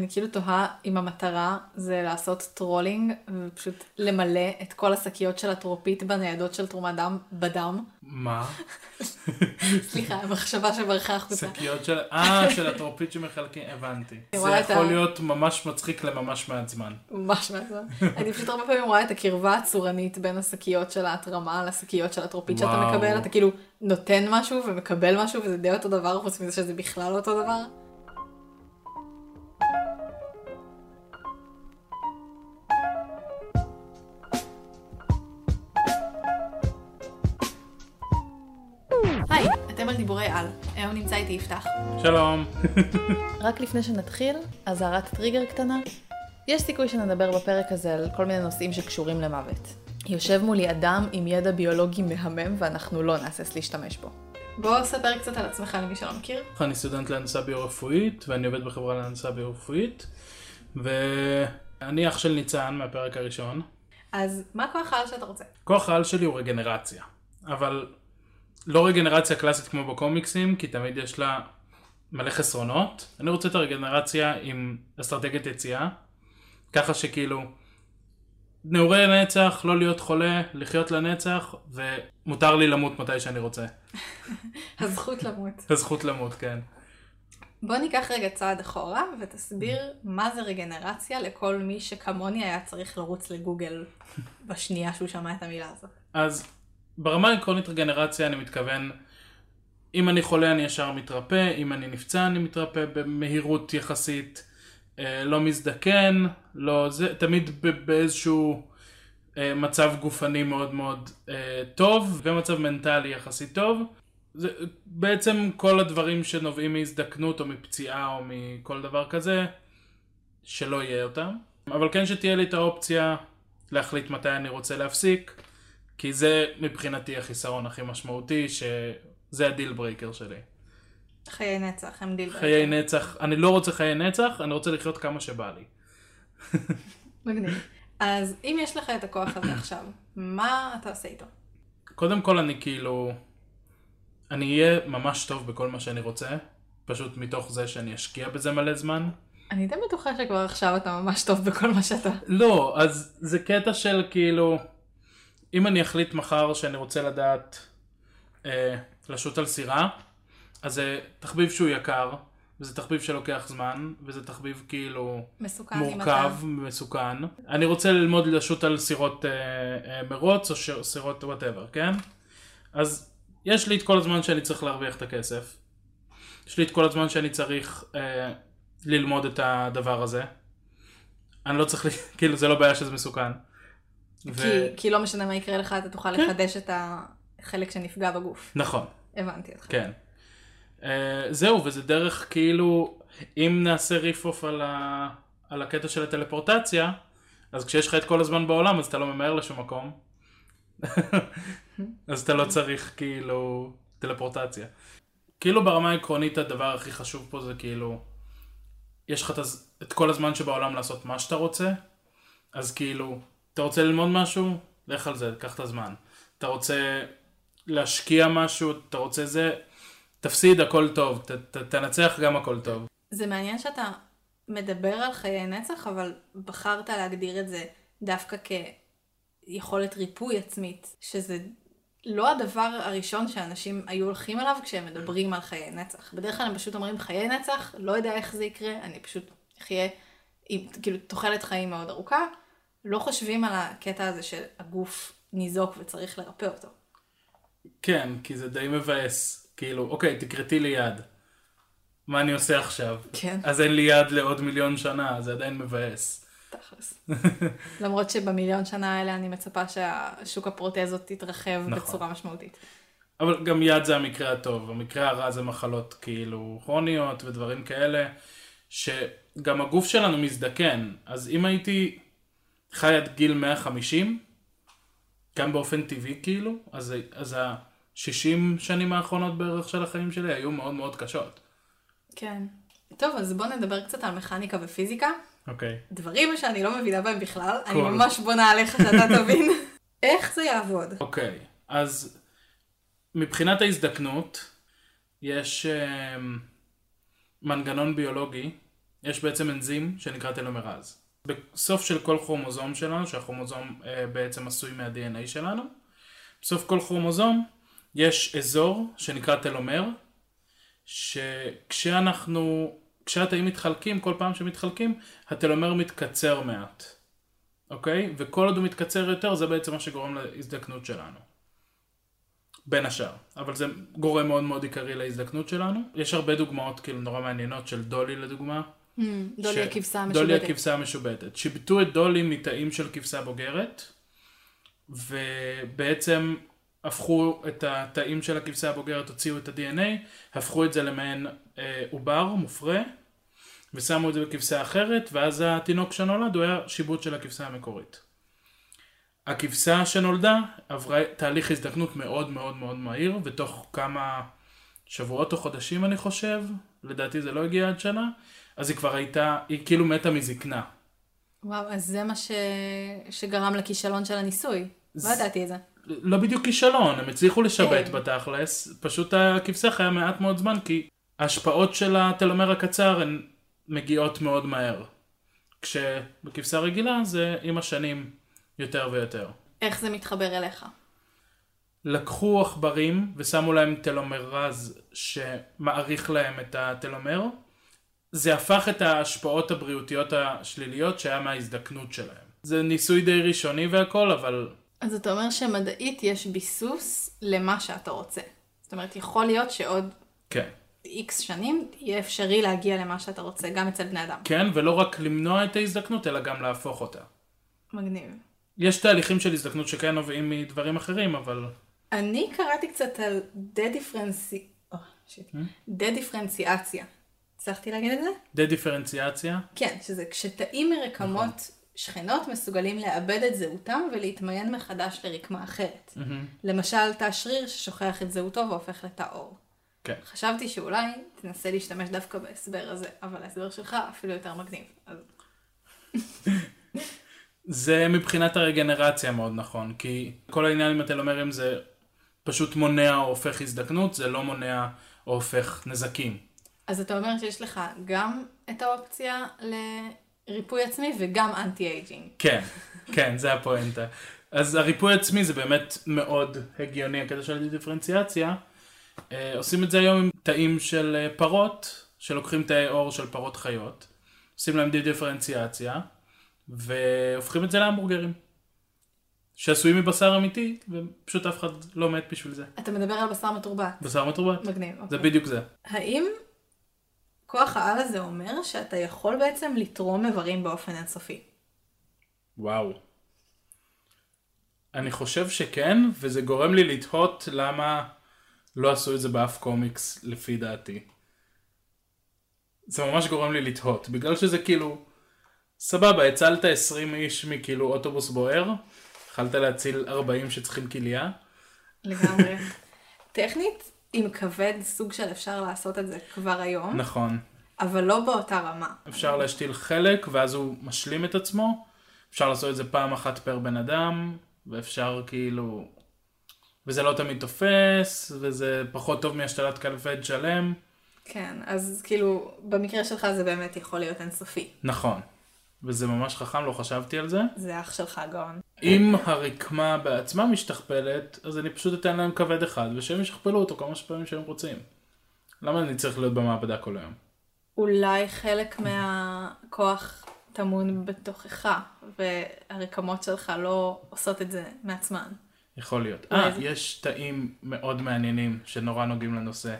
אני כאילו תוהה אם המטרה זה לעשות trolling ופשוט למלא את כל השקיות של הטרופית בניידות של תרומת דם בדם. מה? סליחה, המחשבה שברחה החוצה. שקיות של... אה, של הטרופית שמחלקים, הבנתי. זה יכול להיות ממש מצחיק לממש מעט זמן. ממש מעצבן. אני פשוט הרבה פעמים רואה את הקרבה הצורנית בין השקיות של ההתרמה לשקיות של הטרופית שאתה. מקבל, אתה כאילו נותן משהו ומקבל משהו וזה די אותו דבר, חוץ מזה שזה בכלל לא אותו דבר. דיבורי על. היום נמצא איתי יפתח. שלום. רק לפני שנתחיל, אזהרת טריגר קטנה. יש סיכוי שנדבר בפרק הזה על כל מיני נושאים שקשורים למוות. יושב מולי אדם עם ידע ביולוגי מהמם ואנחנו לא נהסס להשתמש בו. בוא ספר קצת על עצמך למי שלא מכיר. אני סטודנט להנדסה ביו-רפואית, ואני עובד בחברה להנדסה ביו-רפואית, ואני אח של ניצן מהפרק הראשון. אז מה כוח העל שאתה רוצה? כוח העל שלי הוא רגנרציה, אבל לא רגנרציה קלאסית כמו בקומיקסים, כי תמיד יש לה מלא חסרונות. אני רוצה את הרגנרציה עם אסטרטגיית יציאה, ככה שכאילו נעורי נצח, לא להיות חולה, לחיות לנצח, ומותר לי למות מתי שאני רוצה. הזכות למות. הזכות למות, כן. בוא ניקח רגע צעד אחורה ותסביר מה זה רגנרציה לכל מי שכמוני היה צריך לרוץ לגוגל בשנייה שהוא שמע את המילה הזאת. אז ברמה העקרונית רגנרציה אני מתכוון, אם אני חולה אני ישר מתרפא, אם אני נפצע אני מתרפא במהירות יחסית, אה, לא מזדקן, לא זה, תמיד באיזשהו אה, מצב גופני מאוד מאוד אה, טוב, ומצב מנטלי יחסית טוב. זה בעצם כל הדברים שנובעים מהזדקנות או מפציעה או מכל דבר כזה, שלא יהיה אותם. אבל כן שתהיה לי את האופציה להחליט מתי אני רוצה להפסיק, כי זה מבחינתי החיסרון הכי משמעותי, שזה ה deal breaker שלי. חיי נצח הם דיל חיי נצח, אני לא רוצה חיי נצח, אני רוצה לחיות כמה שבא לי. מגניב. אז אם יש לך את הכוח הזה עכשיו, מה אתה עושה איתו? קודם כל אני כאילו, אני אהיה ממש טוב בכל מה שאני רוצה, פשוט מתוך זה שאני אשקיע בזה מלא זמן. אני די בטוחה שכבר עכשיו אתה ממש טוב בכל מה שאתה... לא, אז זה קטע של כאילו, אם אני אחליט מחר שאני רוצה לדעת אה, לשוט על סירה, אז זה תחביב שהוא יקר, וזה תחביב שלוקח זמן, וזה תחביב כאילו מסוכן מורכב. מסוכן. אני רוצה ללמוד לשוט על סירות אה, אה, מרוץ או ש... סירות וואטאבר, כן? אז יש לי את כל הזמן שאני צריך להרוויח את הכסף. יש לי את כל הזמן שאני צריך אה, ללמוד את הדבר הזה. אני לא צריך. כאילו זה לא בעיה שזה מסוכן. ו... כי, כי לא משנה מה יקרה לך, אתה תוכל כן. לחדש את החלק שנפגע בגוף. נכון, הבנתי אותך. כן. Uh, זהו, וזה דרך כאילו, אם נעשה ריף אוף על, ה... על הקטע של הטלפורטציה, אז כשיש לך את כל הזמן בעולם, אז אתה לא ממהר לשום מקום. אז אתה לא צריך כאילו טלפורטציה. כאילו ברמה העקרונית הדבר הכי חשוב פה זה כאילו, יש לך. את כל הזמן שבעולם לעשות מה שאתה רוצה, אז כאילו, אתה רוצה ללמוד משהו? לך על זה, קח את הזמן. אתה רוצה להשקיע משהו, אתה רוצה זה, תפסיד הכל טוב, ת, ת, תנצח גם הכל טוב. זה מעניין שאתה מדבר על חיי נצח, אבל בחרת להגדיר את זה דווקא כיכולת ריפוי עצמית, שזה לא הדבר הראשון שאנשים היו הולכים אליו כשהם מדברים על חיי נצח. בדרך כלל הם פשוט אומרים חיי נצח, לא יודע איך זה יקרה, אני פשוט אחיה עם כאילו תוחלת חיים מאוד ארוכה. לא חושבים על הקטע הזה שהגוף ניזוק וצריך לרפא אותו. כן, כי זה די מבאס. כאילו, אוקיי, תקרתי לי יד. מה אני עושה עכשיו? כן. אז אין לי יד לעוד מיליון שנה, זה עדיין מבאס. תכלס. למרות שבמיליון שנה האלה אני מצפה שהשוק הפרוטזות תתרחב נכון. בצורה משמעותית. אבל גם יד זה המקרה הטוב, המקרה הרע זה מחלות כאילו כרוניות ודברים כאלה, שגם הגוף שלנו מזדקן, אז אם הייתי חי עד גיל 150, גם באופן טבעי כאילו, אז, אז ה-60 שנים האחרונות בערך של החיים שלי היו מאוד מאוד קשות. כן. טוב, אז בוא נדבר קצת על מכניקה ופיזיקה. אוקיי. דברים שאני לא מבינה בהם בכלל, אני cool. ממש בונה עליך שאתה תבין. איך זה יעבוד? אוקיי, אז מבחינת ההזדקנות, יש אה, מנגנון ביולוגי יש בעצם אנזים שנקרא טלומרז. בסוף של כל כרומוזום שלנו, שהכרומוזום אה, בעצם עשוי מה-DNA שלנו, בסוף כל כרומוזום יש אזור שנקרא טלומר, שכשאנחנו, כשהתאים מתחלקים, כל פעם שמתחלקים, הטלומר מתקצר מעט, אוקיי? וכל עוד הוא מתקצר יותר, זה בעצם מה שגורם להזדקנות שלנו. בין השאר, אבל זה גורם מאוד מאוד עיקרי להזדקנות שלנו. יש הרבה דוגמאות כאילו נורא מעניינות של דולי לדוגמה. Mm, דולי ש- הכבשה דולי המשובטת. הכבשה המשובטת. שיבטו את דולי מתאים של כבשה בוגרת, ובעצם הפכו את התאים של הכבשה הבוגרת, הוציאו את ה-DNA, הפכו את זה למעין אה, עובר מופרה, ושמו את זה בכבשה אחרת, ואז התינוק שנולד הוא היה שיבוט של הכבשה המקורית. הכבשה שנולדה עברה תהליך הזדקנות מאוד מאוד מאוד מהיר, ותוך כמה שבועות או חודשים אני חושב, לדעתי זה לא הגיע עד שנה, אז היא כבר הייתה, היא כאילו מתה מזקנה. וואו, אז זה מה ש... שגרם לכישלון של הניסוי. לא ידעתי את זה. לא בדיוק כישלון, הם הצליחו לשבט כן. בתכלס, פשוט הכבשה חיה מעט מאוד זמן, כי ההשפעות של הטלומר הקצר הן מגיעות מאוד מהר. כשבכבשה רגילה זה עם השנים יותר ויותר. איך זה מתחבר אליך? לקחו עכברים ושמו להם טלומרז שמאריך להם את הטלומר. זה הפך את ההשפעות הבריאותיות השליליות שהיה מההזדקנות שלהם. זה ניסוי די ראשוני והכל, אבל אז אתה אומר שמדעית יש ביסוס למה שאתה רוצה. זאת אומרת, יכול להיות שעוד כן. איקס שנים יהיה אפשרי להגיע למה שאתה רוצה, גם אצל בני אדם. כן, ולא רק למנוע את ההזדקנות, אלא גם להפוך אותה. מגניב. יש תהליכים של הזדקנות שכן נובעים מדברים אחרים, אבל... אני קראתי קצת על דה-דיפרנצי... או, שיט. דה-דיפרנציאציה. הצלחתי להגיד את זה? דה-דיפרנציאציה. כן, שזה כשתאים מרקמות שכנות מסוגלים לאבד את זהותם ולהתמיין מחדש לרקמה אחרת. למשל, תא שריר ששוכח את זהותו והופך לתא עור. כן. חשבתי שאולי תנסה להשתמש דווקא בהסבר הזה, אבל ההסבר שלך אפילו יותר מגניב. אז זה מבחינת הרגנרציה מאוד נכון, כי כל העניין עם הטלומרים זה פשוט מונע או הופך הזדקנות, זה לא מונע או הופך נזקים. אז אתה אומר שיש לך גם את האופציה לריפוי עצמי וגם anti-aging. כן, כן, זה הפואנטה. אז הריפוי עצמי זה באמת מאוד הגיוני, הקטע של הדיפרנציאציה. אה, עושים את זה היום עם תאים של אה, פרות, שלוקחים תאי עור של פרות חיות, עושים להם דיפרנציאציה, והופכים את זה להמבורגרים. שעשויים מבשר אמיתי, ופשוט אף אחד לא מת בשביל זה. אתה מדבר על בשר מתורבת. בשר מתורבת. מגניב. זה אוקיי. בדיוק זה. האם כוח העל הזה אומר שאתה יכול בעצם לתרום איברים באופן אינסופי? וואו. אני חושב שכן, וזה גורם לי לתהות למה לא עשו את זה באף קומיקס, לפי דעתי. זה ממש גורם לי לתהות, בגלל שזה כאילו, סבבה, הצלת 20 איש מכאילו אוטובוס בוער, יכלת להציל 40 שצריכים כליה. לגמרי. טכנית, עם כבד סוג של אפשר לעשות את זה כבר היום, נכון. אבל לא באותה רמה. אפשר להשתיל חלק, ואז הוא משלים את עצמו. אפשר לעשות את זה פעם אחת פר בן אדם, ואפשר כאילו... וזה לא תמיד תופס, וזה פחות טוב מהשתלת כלבד שלם. כן, אז כאילו, במקרה שלך זה באמת יכול להיות אינסופי. נכון. וזה ממש חכם, לא חשבתי על זה. זה אח שלך גאון. אם הרקמה בעצמה משתכפלת, אז אני פשוט אתן להם כבד אחד, ושהם ישכפלו אותו כמה פעמים שהם רוצים. למה אני צריך להיות במעבדה כל היום? אולי חלק מהכוח טמון בתוכך, והרקמות שלך לא עושות את זה מעצמן. יכול להיות. אה, זה- יש תאים מאוד מעניינים שנורא נוגעים לנושא.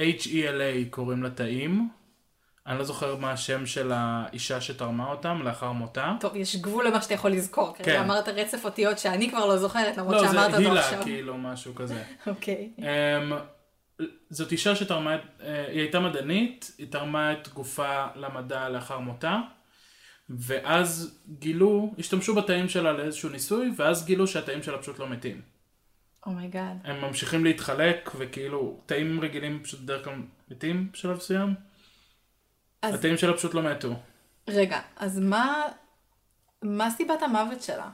HELA קוראים לתאים. אני לא זוכר מה השם של האישה שתרמה אותם לאחר מותה. טוב, יש גבול למה שאתה יכול לזכור. כן. כרגע אמרת רצף אותיות שאני כבר לא זוכרת, למרות לא, זה שאמרת אותו הילה, עכשיו. כאילו, משהו כזה. אוקיי. אמ, זאת אישה שתרמה, את- אה, היא הייתה מדענית, היא תרמה את גופה למדע לאחר מותה, ואז גילו, השתמשו בתאים שלה לאיזשהו ניסוי, ואז גילו שהתאים שלה פשוט לא מתים. oh my God. הם ממשיכים להתחלק, וכאילו, תאים רגילים פשוט בדרך כלל מתים בשלב מסוים, אז התאים שלה פשוט לא מתו. רגע, אז מה... מה סיבת המוות שלה?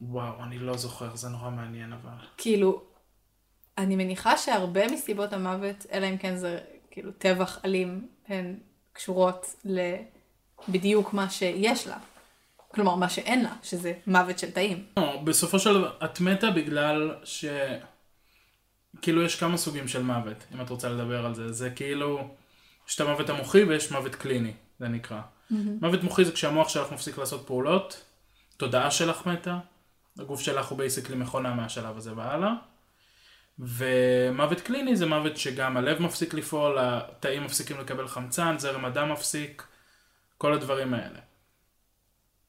וואו, אני לא זוכר, זה נורא מעניין אבל. כאילו, אני מניחה שהרבה מסיבות המוות, אלא אם כן זה כאילו טבח אלים, הן קשורות לבדיוק מה שיש לה. כלומר, מה שאין לה, שזה מוות של תאים. לא, בסופו של דבר, את מתה בגלל ש... כאילו יש כמה סוגים של מוות, אם את רוצה לדבר על זה. זה כאילו, יש את המוות המוחי ויש מוות קליני, זה נקרא. Mm-hmm. מוות מוחי זה כשהמוח שלך מפסיק לעשות פעולות, תודעה שלך מתה, הגוף שלך הוא basically מכונה מהשלב הזה והלאה. ומוות קליני זה מוות שגם הלב מפסיק לפעול, התאים מפסיקים לקבל חמצן, זרם הדם מפסיק, כל הדברים האלה.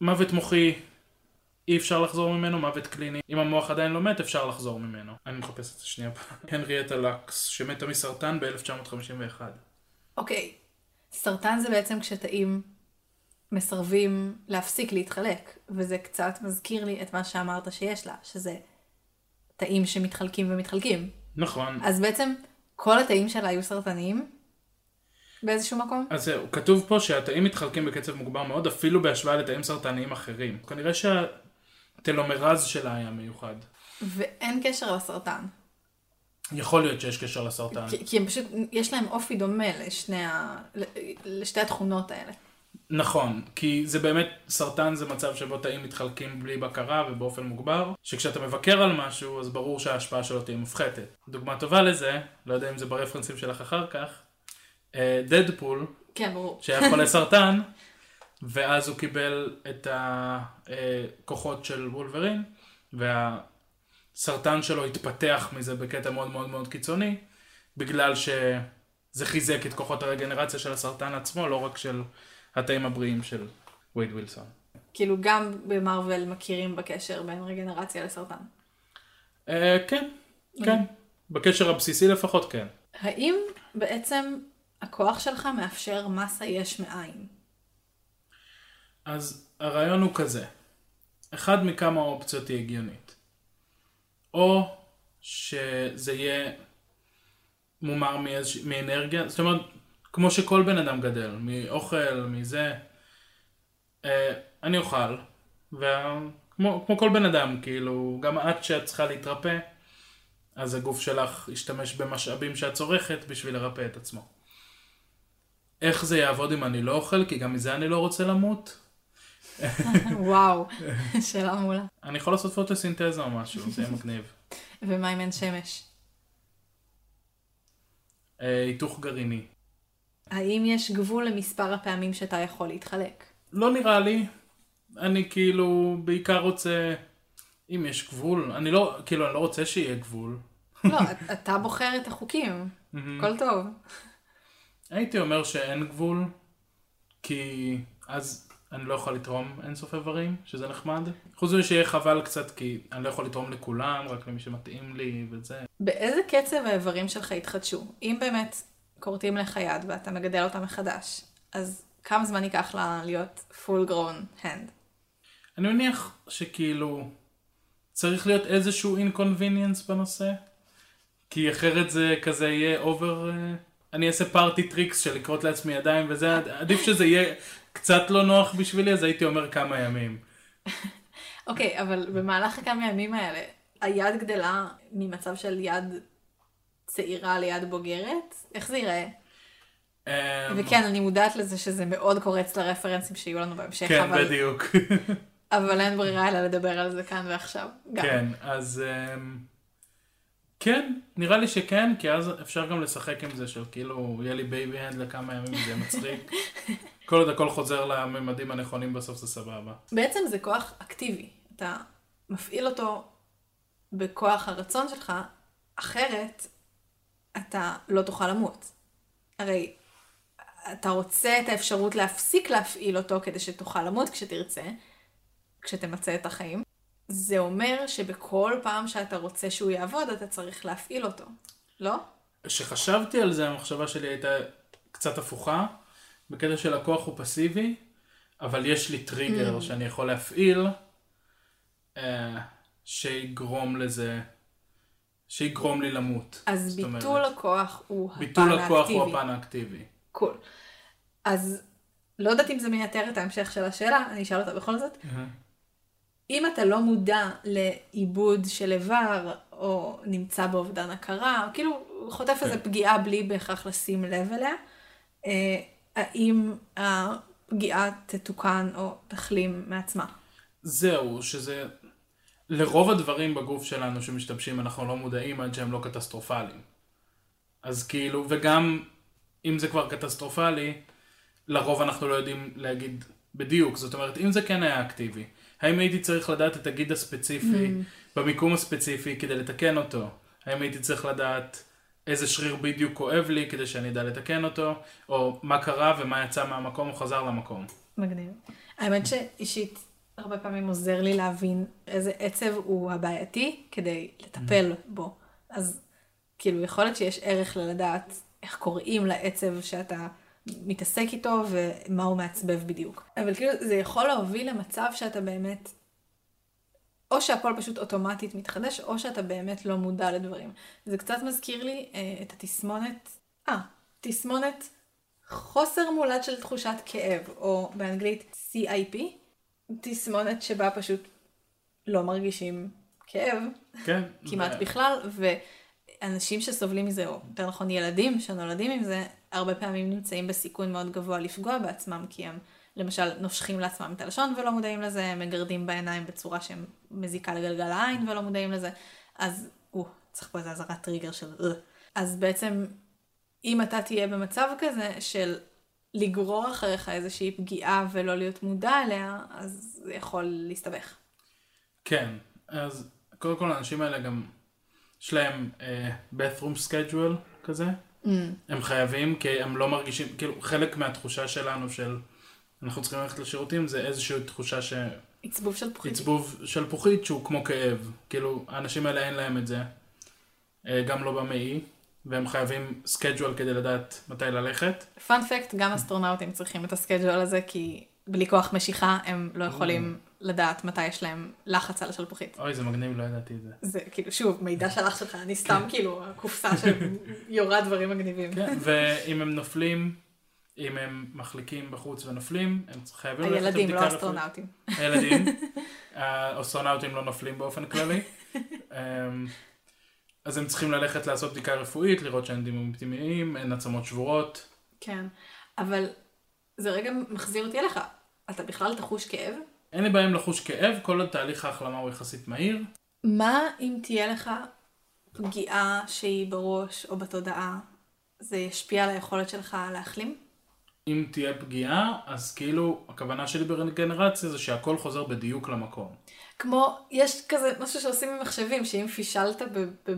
מוות מוחי, אי אפשר לחזור ממנו, מוות קליני. אם המוח עדיין לא מת, אפשר לחזור ממנו. אני מחפש את זה שנייה פה. הנריאטה לקס, שמתה מסרטן ב-1951. אוקיי, סרטן זה בעצם כשתאים מסרבים להפסיק להתחלק, וזה קצת מזכיר לי את מה שאמרת שיש לה, שזה תאים שמתחלקים ומתחלקים. נכון. אז בעצם כל התאים שלה היו סרטניים באיזשהו מקום? אז זהו, כתוב פה שהתאים מתחלקים בקצב מוגבר מאוד, אפילו בהשוואה לתאים סרטניים אחרים. כנראה שהטלומרז שלה היה מיוחד. ואין קשר לסרטן. יכול להיות שיש קשר לסרטן. כי, כי הם פשוט, יש להם אופי דומה לשני ה, לשתי התכונות האלה. נכון, כי זה באמת, סרטן זה מצב שבו תאים מתחלקים בלי בקרה ובאופן מוגבר, שכשאתה מבקר על משהו, אז ברור שההשפעה שלו תהיה מופחתת. דוגמה טובה לזה, לא יודע אם זה ברפרנסים שלך אחר כך, דדפול, כן, ברור. שהיה חולה סרטן, ואז הוא קיבל את הכוחות של וולברין, והסרטן שלו התפתח מזה בקטע מאוד מאוד מאוד קיצוני, בגלל שזה חיזק את כוחות הרגנרציה של הסרטן עצמו, לא רק של התאים הבריאים של וייד ווילסון. כאילו גם במרוויל מכירים בקשר בין רגנרציה לסרטן. אה, כן, כן. בקשר הבסיסי לפחות כן. האם בעצם הכוח שלך מאפשר מסה יש מאין? אז הרעיון הוא כזה, אחד מכמה אופציות היא הגיונית. או שזה יהיה מומר מאיזוש... מאנרגיה, זאת אומרת, כמו שכל בן אדם גדל, מאוכל, מזה, אה, אני אוכל, וכמו כמו כל בן אדם, כאילו, גם את שאת צריכה להתרפא, אז הגוף שלך ישתמש במשאבים שאת צורכת בשביל לרפא את עצמו. איך זה יעבוד אם אני לא אוכל, כי גם מזה אני לא רוצה למות. וואו, שאלה מעולה. אני יכול לעשות פוטוסינתזה או משהו, זה יהיה מגניב. ומה אם אין שמש? אה, היתוך גרעיני. האם יש גבול למספר הפעמים שאתה יכול להתחלק? לא נראה לי. אני כאילו בעיקר רוצה, אם יש גבול, אני לא, כאילו אני לא רוצה שיהיה גבול. לא, אתה בוחר את החוקים, הכל טוב. הייתי אומר שאין גבול, כי אז אני לא יכול לתרום אינסוף איברים, שזה נחמד. חוץ מזה שיהיה חבל קצת, כי אני לא יכול לתרום לכולם, רק למי שמתאים לי וזה. באיזה קצב האיברים שלך יתחדשו? אם באמת כורתים לך יד ואתה מגדל אותה מחדש, אז כמה זמן ייקח לה להיות full grown hand? אני מניח שכאילו צריך להיות איזשהו inconvenience בנושא, כי אחרת זה כזה יהיה over... אני אעשה party tricks של לכרות לעצמי ידיים וזה, עדיף שזה יהיה קצת לא נוח בשבילי, אז הייתי אומר כמה ימים. אוקיי, אוקיי, אבל במהלך הכמה ימים האלה, היד גדלה ממצב של יד צעירה ליד בוגרת? איך זה ייראה? אמ, וכן, אני מודעת לזה שזה מאוד קורץ לרפרנסים שיהיו לנו בהמשך, כן, אבל... בדיוק. אבל אין ברירה אלא לדבר על זה כאן ועכשיו. גם. כן, אז... אמ, כן, נראה לי שכן, כי אז אפשר גם לשחק עם זה של כאילו, יהיה לי baby hand לכמה ימים, זה מצחיק. כל עוד הכל חוזר לממדים הנכונים בסוף זה סבבה. בעצם זה כוח אקטיבי. אתה מפעיל אותו בכוח הרצון שלך, אחרת אתה לא תוכל למות. הרי אתה רוצה את האפשרות להפסיק להפעיל אותו כדי שתוכל למות כשתרצה, כשתמצה את החיים. זה אומר שבכל פעם שאתה רוצה שהוא יעבוד, אתה צריך להפעיל אותו, לא? כשחשבתי על זה, המחשבה שלי הייתה קצת הפוכה, בקטע של הכוח הוא פסיבי, אבל יש לי טריגר mm. שאני יכול להפעיל, אה, שיגרום לזה, שיגרום לי למות. אז זאת אומרת, הכוח הוא הביטול האקטיבי. הכוח הוא הפן האקטיבי. cool. אז לא יודעת אם זה מייתר את ההמשך של השאלה, אני אשאל אותה בכל זאת. Mm-hmm. אם אתה לא מודע לאיבוד של איבר, או נמצא באובדן הכרה, או כאילו חוטף איזה כן. פגיעה בלי בהכרח לשים לב אליה, אה, האם הפגיעה תתוקן או תחלים מעצמה. זהו, שזה... לרוב הדברים בגוף שלנו שמשתבשים אנחנו לא מודעים עד שהם לא קטסטרופליים. אז כאילו, וגם אם זה כבר קטסטרופלי, לרוב אנחנו לא יודעים להגיד בדיוק. זאת אומרת, אם זה כן היה אקטיבי, האם הייתי צריך לדעת את הגיד הספציפי mm. במיקום הספציפי כדי לתקן אותו? האם הייתי צריך לדעת איזה שריר בדיוק כואב לי כדי שאני אדע לתקן אותו, או מה קרה ומה יצא מהמקום או חזר למקום. מגניב. האמת שאישית הרבה פעמים עוזר לי להבין איזה עצב הוא הבעייתי כדי לטפל mm. בו. אז כאילו יכול להיות שיש ערך ללדעת איך קוראים לעצב שאתה מתעסק איתו ומה הוא מעצבב בדיוק. אבל כאילו זה יכול להוביל למצב שאתה באמת, או שהכל פשוט אוטומטית מתחדש, או שאתה באמת לא מודע לדברים. זה קצת מזכיר לי אה, את התסמונת, אה, תסמונת חוסר מולד של תחושת כאב, או באנגלית CIP, תסמונת שבה פשוט לא מרגישים כאב, כן, כמעט ו... בכלל, ואנשים שסובלים מזה, או יותר נכון ילדים שנולדים עם זה, הרבה פעמים נמצאים בסיכון מאוד גבוה לפגוע בעצמם, כי הם למשל נושכים לעצמם את הלשון ולא מודעים לזה, מגרדים בעיניים בצורה שהם מזיקה לגלגל העין ולא מודעים לזה, אז, או, צריך פה איזה אזהרת טריגר של אה. אז בעצם, אם אתה תהיה במצב כזה של לגרור אחריך איזושהי פגיעה ולא להיות מודע אליה, אז זה יכול להסתבך. כן, אז קודם כל האנשים האלה גם, יש להם uh, bathroom schedule כזה, mm. הם חייבים כי הם לא מרגישים, כאילו חלק מהתחושה שלנו של אנחנו צריכים ללכת לשירותים זה איזושהי תחושה ש... עצבוב שלפוחית. עצבוב שלפוחית שהוא כמו כאב, כאילו האנשים האלה אין להם את זה, uh, גם לא במעי. והם חייבים schedule כדי לדעת מתי ללכת. Fun fact, גם אסטרונאוטים צריכים את ה schedule הזה, כי בלי כוח משיכה הם לא יכולים לדעת מתי יש להם לחץ על השלפוחית. אוי, זה מגניב, לא ידעתי את זה. זה כאילו, שוב, מידע שלח שלך, אני סתם כן. כאילו, הקופסה שיורה דברים מגניבים. כן, ואם הם נופלים, אם הם מחליקים בחוץ ונופלים, הם חייבים ללכת לבדיקה רפואית. הילדים, לא אסטרונאוטים. הילדים, האסטרונאוטים לא נופלים באופן כללי. אמ, אז הם צריכים ללכת לעשות בדיקה רפואית, לראות שאין דימומים פנימיים, אין עצמות שבורות. כן, אבל זה רגע מחזיר אותי אליך. אתה בכלל תחוש כאב? אין לי בעיה עם לחוש כאב, כל עוד תהליך ההחלמה הוא יחסית מהיר. מה אם תהיה לך פגיעה שהיא בראש או בתודעה, זה ישפיע על היכולת שלך להחלים? אם תהיה פגיעה, אז כאילו, הכוונה שלי ברגנרציה זה שהכל חוזר בדיוק למקום. כמו, יש כזה משהו שעושים עם מחשבים, שאם פישלת ב... ב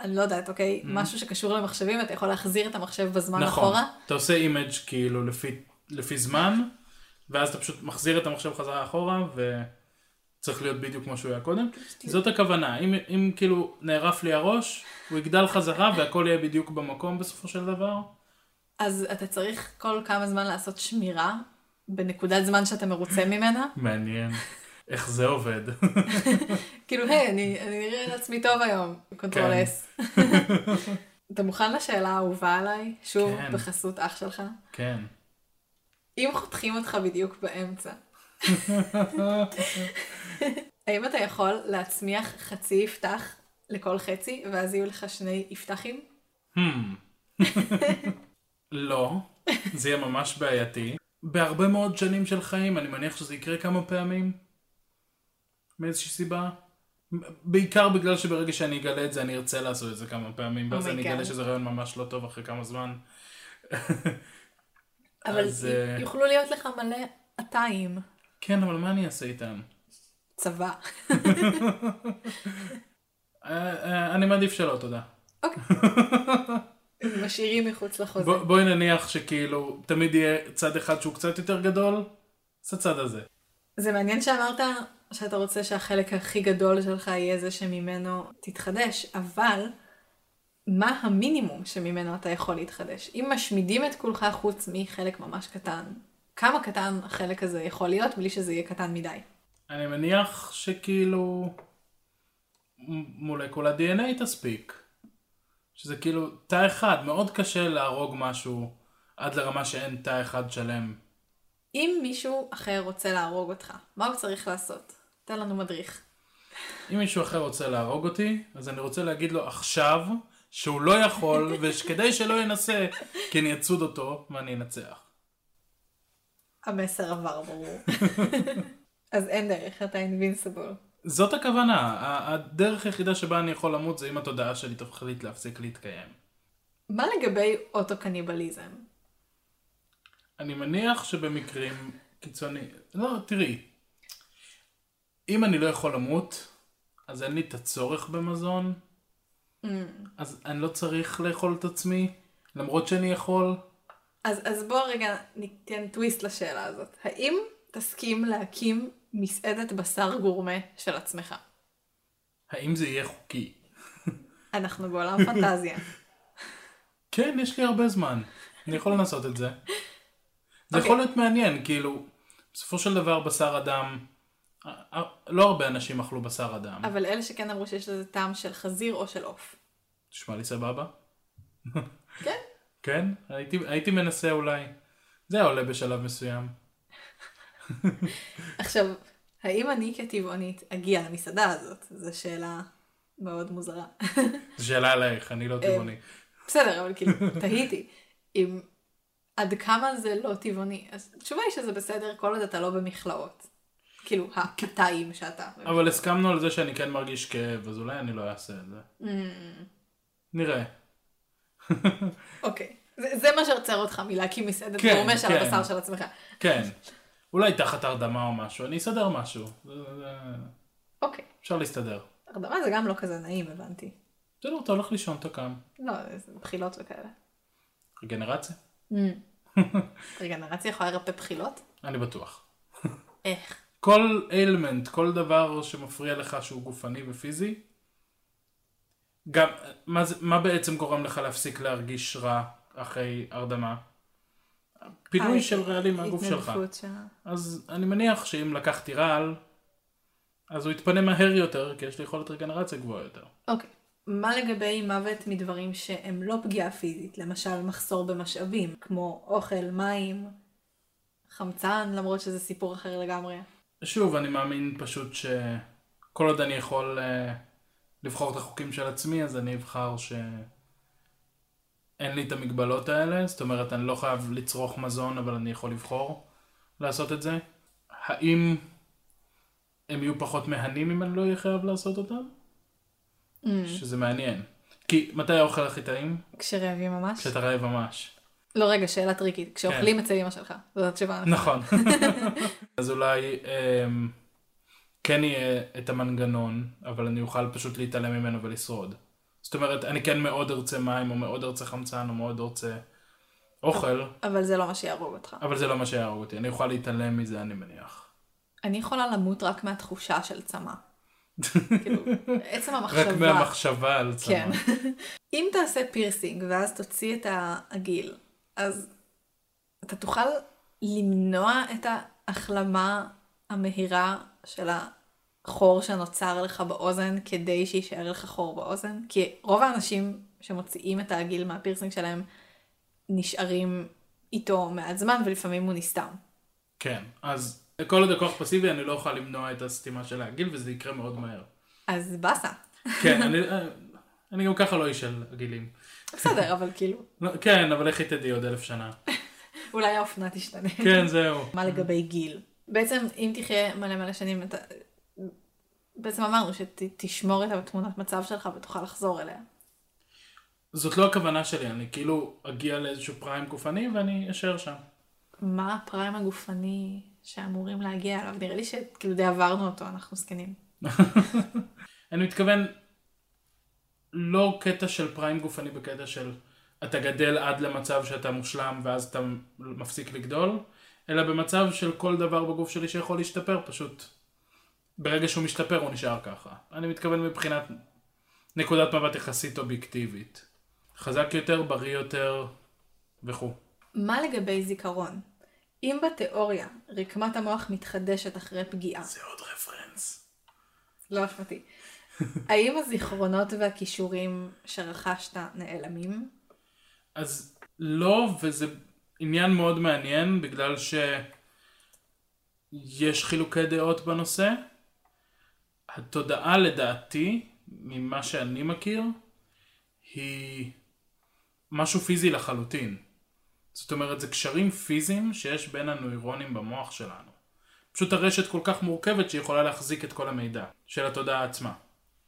אני לא יודעת, אוקיי? Mm-hmm. משהו שקשור למחשבים, אתה יכול להחזיר את המחשב בזמן נכון. אחורה. נכון, אתה עושה image כאילו לפי, לפי זמן, ואז אתה פשוט מחזיר את המחשב חזרה אחורה, וצריך להיות בדיוק כמו שהוא היה קודם. זאת הכוונה, אם, אם כאילו נערף לי הראש, הוא יגדל חזרה והכל יהיה בדיוק במקום בסופו של דבר. אז אתה צריך כל כמה זמן לעשות שמירה בנקודת זמן שאתה מרוצה ממנה. מעניין. איך זה עובד? כאילו, היי, אני נראה לעצמי טוב היום, control S. כן. אתה מוכן לשאלה האהובה עליי? שוב, כן. בחסות אח שלך? כן. אם חותכים אותך בדיוק באמצע, האם אתה יכול להצמיח חצי יפתח לכל חצי, ואז יהיו לך שני יפתחים? לא, זה יהיה ממש בעייתי. בהרבה מאוד שנים של חיים, אני מניח שזה יקרה כמה פעמים. מאיזושהי סיבה. בעיקר בגלל שברגע שאני אגלה את זה אני ארצה לעשות את זה כמה פעמים, ואז oh אני אגלה שזה רעיון ממש לא טוב אחרי כמה זמן. אבל אז, uh... יוכלו להיות לך מלא עתיים. כן, אבל מה אני אעשה איתם? צבא. אה, אה, אני מעדיף שלא, תודה. אוקיי. משאירים מחוץ לחוזה. בואי נניח שכאילו תמיד יהיה צד אחד שהוא קצת יותר גדול, זה הצד הזה. זה מעניין שאמרת שאתה רוצה שהחלק הכי גדול שלך יהיה זה שממנו תתחדש, אבל מה המינימום שממנו אתה יכול להתחדש? אם משמידים את כולך חוץ מחלק ממש קטן, כמה קטן החלק הזה יכול להיות בלי שזה יהיה קטן מדי? אני מניח שכאילו מולקולה DNA תספיק. שזה כאילו תא אחד, מאוד קשה להרוג משהו עד לרמה שאין תא אחד שלם. אם מישהו אחר רוצה להרוג אותך, מה הוא צריך לעשות? תן לנו מדריך. אם מישהו אחר רוצה להרוג אותי, אז אני רוצה להגיד לו עכשיו שהוא לא יכול, וכדי שלא ינסה, כי אני אצוד אותו ואני אנצח. המסר עבר ברור. אז אין דרך, אתה אינבינסיבול. זאת הכוונה, הדרך היחידה שבה אני יכול למות זה אם התודעה שלי תחליט להפסיק להתקיים. מה לגבי אוטו-קניבליזם? אני מניח שבמקרים קיצוניים, לא, תראי, אם אני לא יכול למות, אז אין לי את הצורך במזון, אז אני לא צריך לאכול את עצמי, למרות שאני יכול. אז, אז בוא רגע ניתן טוויסט לשאלה הזאת. האם תסכים להקים מסעדת בשר גורמה של עצמך? האם זה יהיה חוקי? אנחנו בעולם פנטזיה. כן, יש לי הרבה זמן, אני יכול לנסות את זה. זה אוקיי. יכול להיות מעניין, כאילו, בסופו של דבר בשר אדם, לא הרבה אנשים אכלו בשר אדם. אבל אלה שכן אמרו שיש לזה טעם של חזיר או של עוף. תשמע לי סבבה? כן? כן? הייתי, הייתי מנסה אולי. זה היה עולה בשלב מסוים. עכשיו, האם אני כטבעונית אגיע למסעדה הזאת? זו שאלה מאוד מוזרה. זו שאלה עלייך, אני לא אה, טבעוני. בסדר, אבל כאילו, תהיתי. אם עד כמה זה לא טבעוני. אז התשובה היא שזה בסדר כל עוד אתה לא במכלאות. כאילו, התאים שאתה. אבל הסכמנו על זה שאני כן מרגיש כאב, אז אולי אני לא אעשה את זה. Mm. נראה. אוקיי. זה, מה שעוצר אותך מלהקים מסעדת כן, גורמה של כן. הבשר של עצמך. כן. אולי תחת הרדמה או משהו, אני אסדר משהו. זה- זה- אוקיי. אפשר להסתדר. הרדמה זה גם לא כזה נעים, הבנתי. בסדר, אתה הולך לישון, אתה קם. לא, זה בחילות וכאלה. רגנרציה? רגנרציה יכולה לרפא בחילות? אני בטוח. איך? כל אילמנט, כל דבר שמפריע לך שהוא גופני ופיזי, גם, מה, זה, מה בעצם גורם לך להפסיק להרגיש רע אחרי הרדמה? פינוי של רעלים מהגוף שלך. שה- אז אני מניח שאם לקחתי רעל, אז הוא יתפנה מהר יותר, כי יש לי יכולת רגנרציה גבוהה יותר. אוקיי. מה לגבי מוות מדברים שהם לא פגיעה פיזית? למשל מחסור במשאבים, כמו אוכל, מים, חמצן, למרות שזה סיפור אחר לגמרי. שוב, אני מאמין פשוט שכל עוד אני יכול uh, לבחור את החוקים של עצמי, אז אני אבחר שאין לי את המגבלות האלה. זאת אומרת, אני לא חייב לצרוך מזון, אבל אני יכול לבחור לעשות את זה. האם הם יהיו פחות מהנים אם אני לא אהיה חייב לעשות אותם? Mm. שזה מעניין. כי מתי האוכל הכי טעים? כשרעבים ממש? כשאתה רעב ממש. לא, רגע, שאלה טריקית. כשאוכלים אצל אמא שלך. זאת התשובה. נכון. אז אולי אמ, כן יהיה את המנגנון, אבל אני אוכל פשוט להתעלם ממנו ולשרוד. זאת אומרת, אני כן מאוד ארצה מים, או מאוד ארצה חמצן, או מאוד ארצה אוכל, אבל זה לא מה שיהרוג אותך. אבל זה לא מה שיהרוג אותי. אני אוכל להתעלם מזה, אני מניח. אני יכולה למות רק מהתחושה של צמא. כאילו, עצם המחשבה. רק מהמחשבה על צמא. כן. אם תעשה פירסינג ואז תוציא את העגיל, אז אתה תוכל למנוע את ההחלמה המהירה של החור שנוצר לך באוזן כדי שיישאר לך חור באוזן? כי רוב האנשים שמוציאים את העגיל מהפירסינג שלהם נשארים איתו מעט זמן ולפעמים הוא נסתם. כן, אז כל עוד הכוח פסיבי אני לא אוכל למנוע את הסתימה של העגיל, וזה יקרה מאוד מהר. אז באסה. כן, אני, אני גם ככה לא איש של עגילים. בסדר, אבל כאילו, לא, כן, אבל לכי תדעי עוד אלף שנה. אולי האופנה תשתנה. כן, זהו. מה לגבי גיל? בעצם אם תחיה מלא מלא שנים, אתה... בעצם אמרנו שתשמור את התמונת מצב שלך ותוכל לחזור אליה. זאת לא הכוונה שלי, אני כאילו אגיע לאיזשהו פריים גופני ואני אשאר שם. מה הפריים הגופני שאמורים להגיע אליו? נראה לי שכאילו די עברנו אותו, אנחנו זקנים. אני מתכוון, לא קטע של פריים גופני בקטע של אתה גדל עד למצב שאתה מושלם ואז אתה מפסיק לגדול, אלא במצב של כל דבר בגוף שלי שיכול להשתפר, פשוט ברגע שהוא משתפר הוא נשאר ככה. אני מתכוון מבחינת נקודת מבט יחסית אובייקטיבית. חזק יותר, בריא יותר וכו'. מה לגבי זיכרון? אם בתיאוריה רקמת המוח מתחדשת אחרי פגיעה, זה עוד רפרנס. לא אשמתי, האם הזיכרונות והכישורים שרכשת נעלמים? אז לא, וזה עניין מאוד מעניין, בגלל שיש חילוקי דעות בנושא. התודעה לדעתי, ממה שאני מכיר, היא משהו פיזי לחלוטין. זאת אומרת, זה קשרים פיזיים שיש בין הנוירונים במוח שלנו. פשוט הרשת כל כך מורכבת שהיא יכולה להחזיק את כל המידע של התודעה עצמה.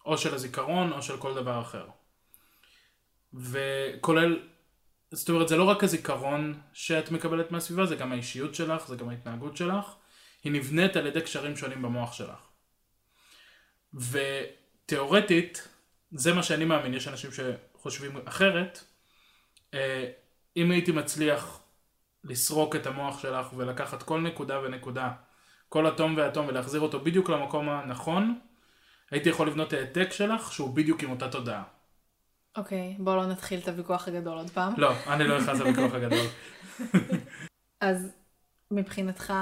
או של הזיכרון או של כל דבר אחר. וכולל, זאת אומרת, זה לא רק הזיכרון שאת מקבלת מהסביבה, זה גם האישיות שלך, זה גם ההתנהגות שלך. היא נבנית על ידי קשרים שונים במוח שלך. ותיאורטית, זה מה שאני מאמין, יש אנשים שחושבים אחרת. אה, אם הייתי מצליח לסרוק את המוח שלך ולקחת כל נקודה ונקודה, כל אטום ואטום ולהחזיר אותו בדיוק למקום הנכון, הייתי יכול לבנות העתק שלך שהוא בדיוק עם אותה תודעה. אוקיי, בואו לא נתחיל את הוויכוח הגדול עוד פעם. לא, אני לא נכנס לוויכוח הגדול. אז מבחינתך,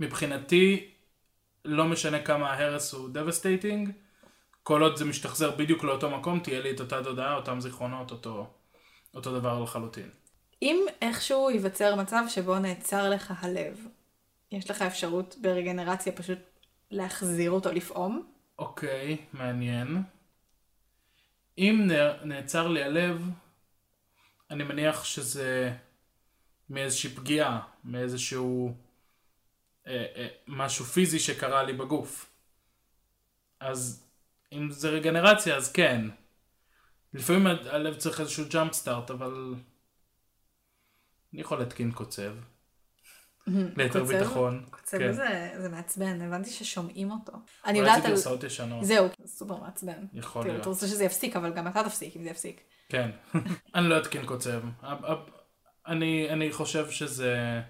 מבחינתי, לא משנה כמה ההרס הוא devastating, כל עוד זה משתחזר בדיוק לאותו מקום, תהיה לי את אותה תודעה, אותם זיכרונות, אותו, אותו דבר לחלוטין. אם איכשהו ייווצר מצב שבו נעצר לך הלב, יש לך אפשרות ברגנרציה פשוט להחזיר אותו לפעום? אוקיי, מעניין. אם נעצר לי הלב, אני מניח שזה מאיזושהי פגיעה, מאיזשהו אה, אה, משהו פיזי שקרה לי בגוף. אז אם זה רגנרציה, אז כן. לפעמים הלב צריך איזשהו ג'אמפ סטארט, אבל אני יכול להתקין קוצב. ליתר? ביטחון. קוצב כן. זה, זה מעצבן, הבנתי ששומעים אותו. אני יודעת זה על... גרסאות ישנות. זהו, סופר מעצבן. יכול להיות. אתה רוצה שזה יפסיק, אבל גם אתה תפסיק אם זה יפסיק. כן, אני לא אתקין קוצב. אני, אני חושב שזה...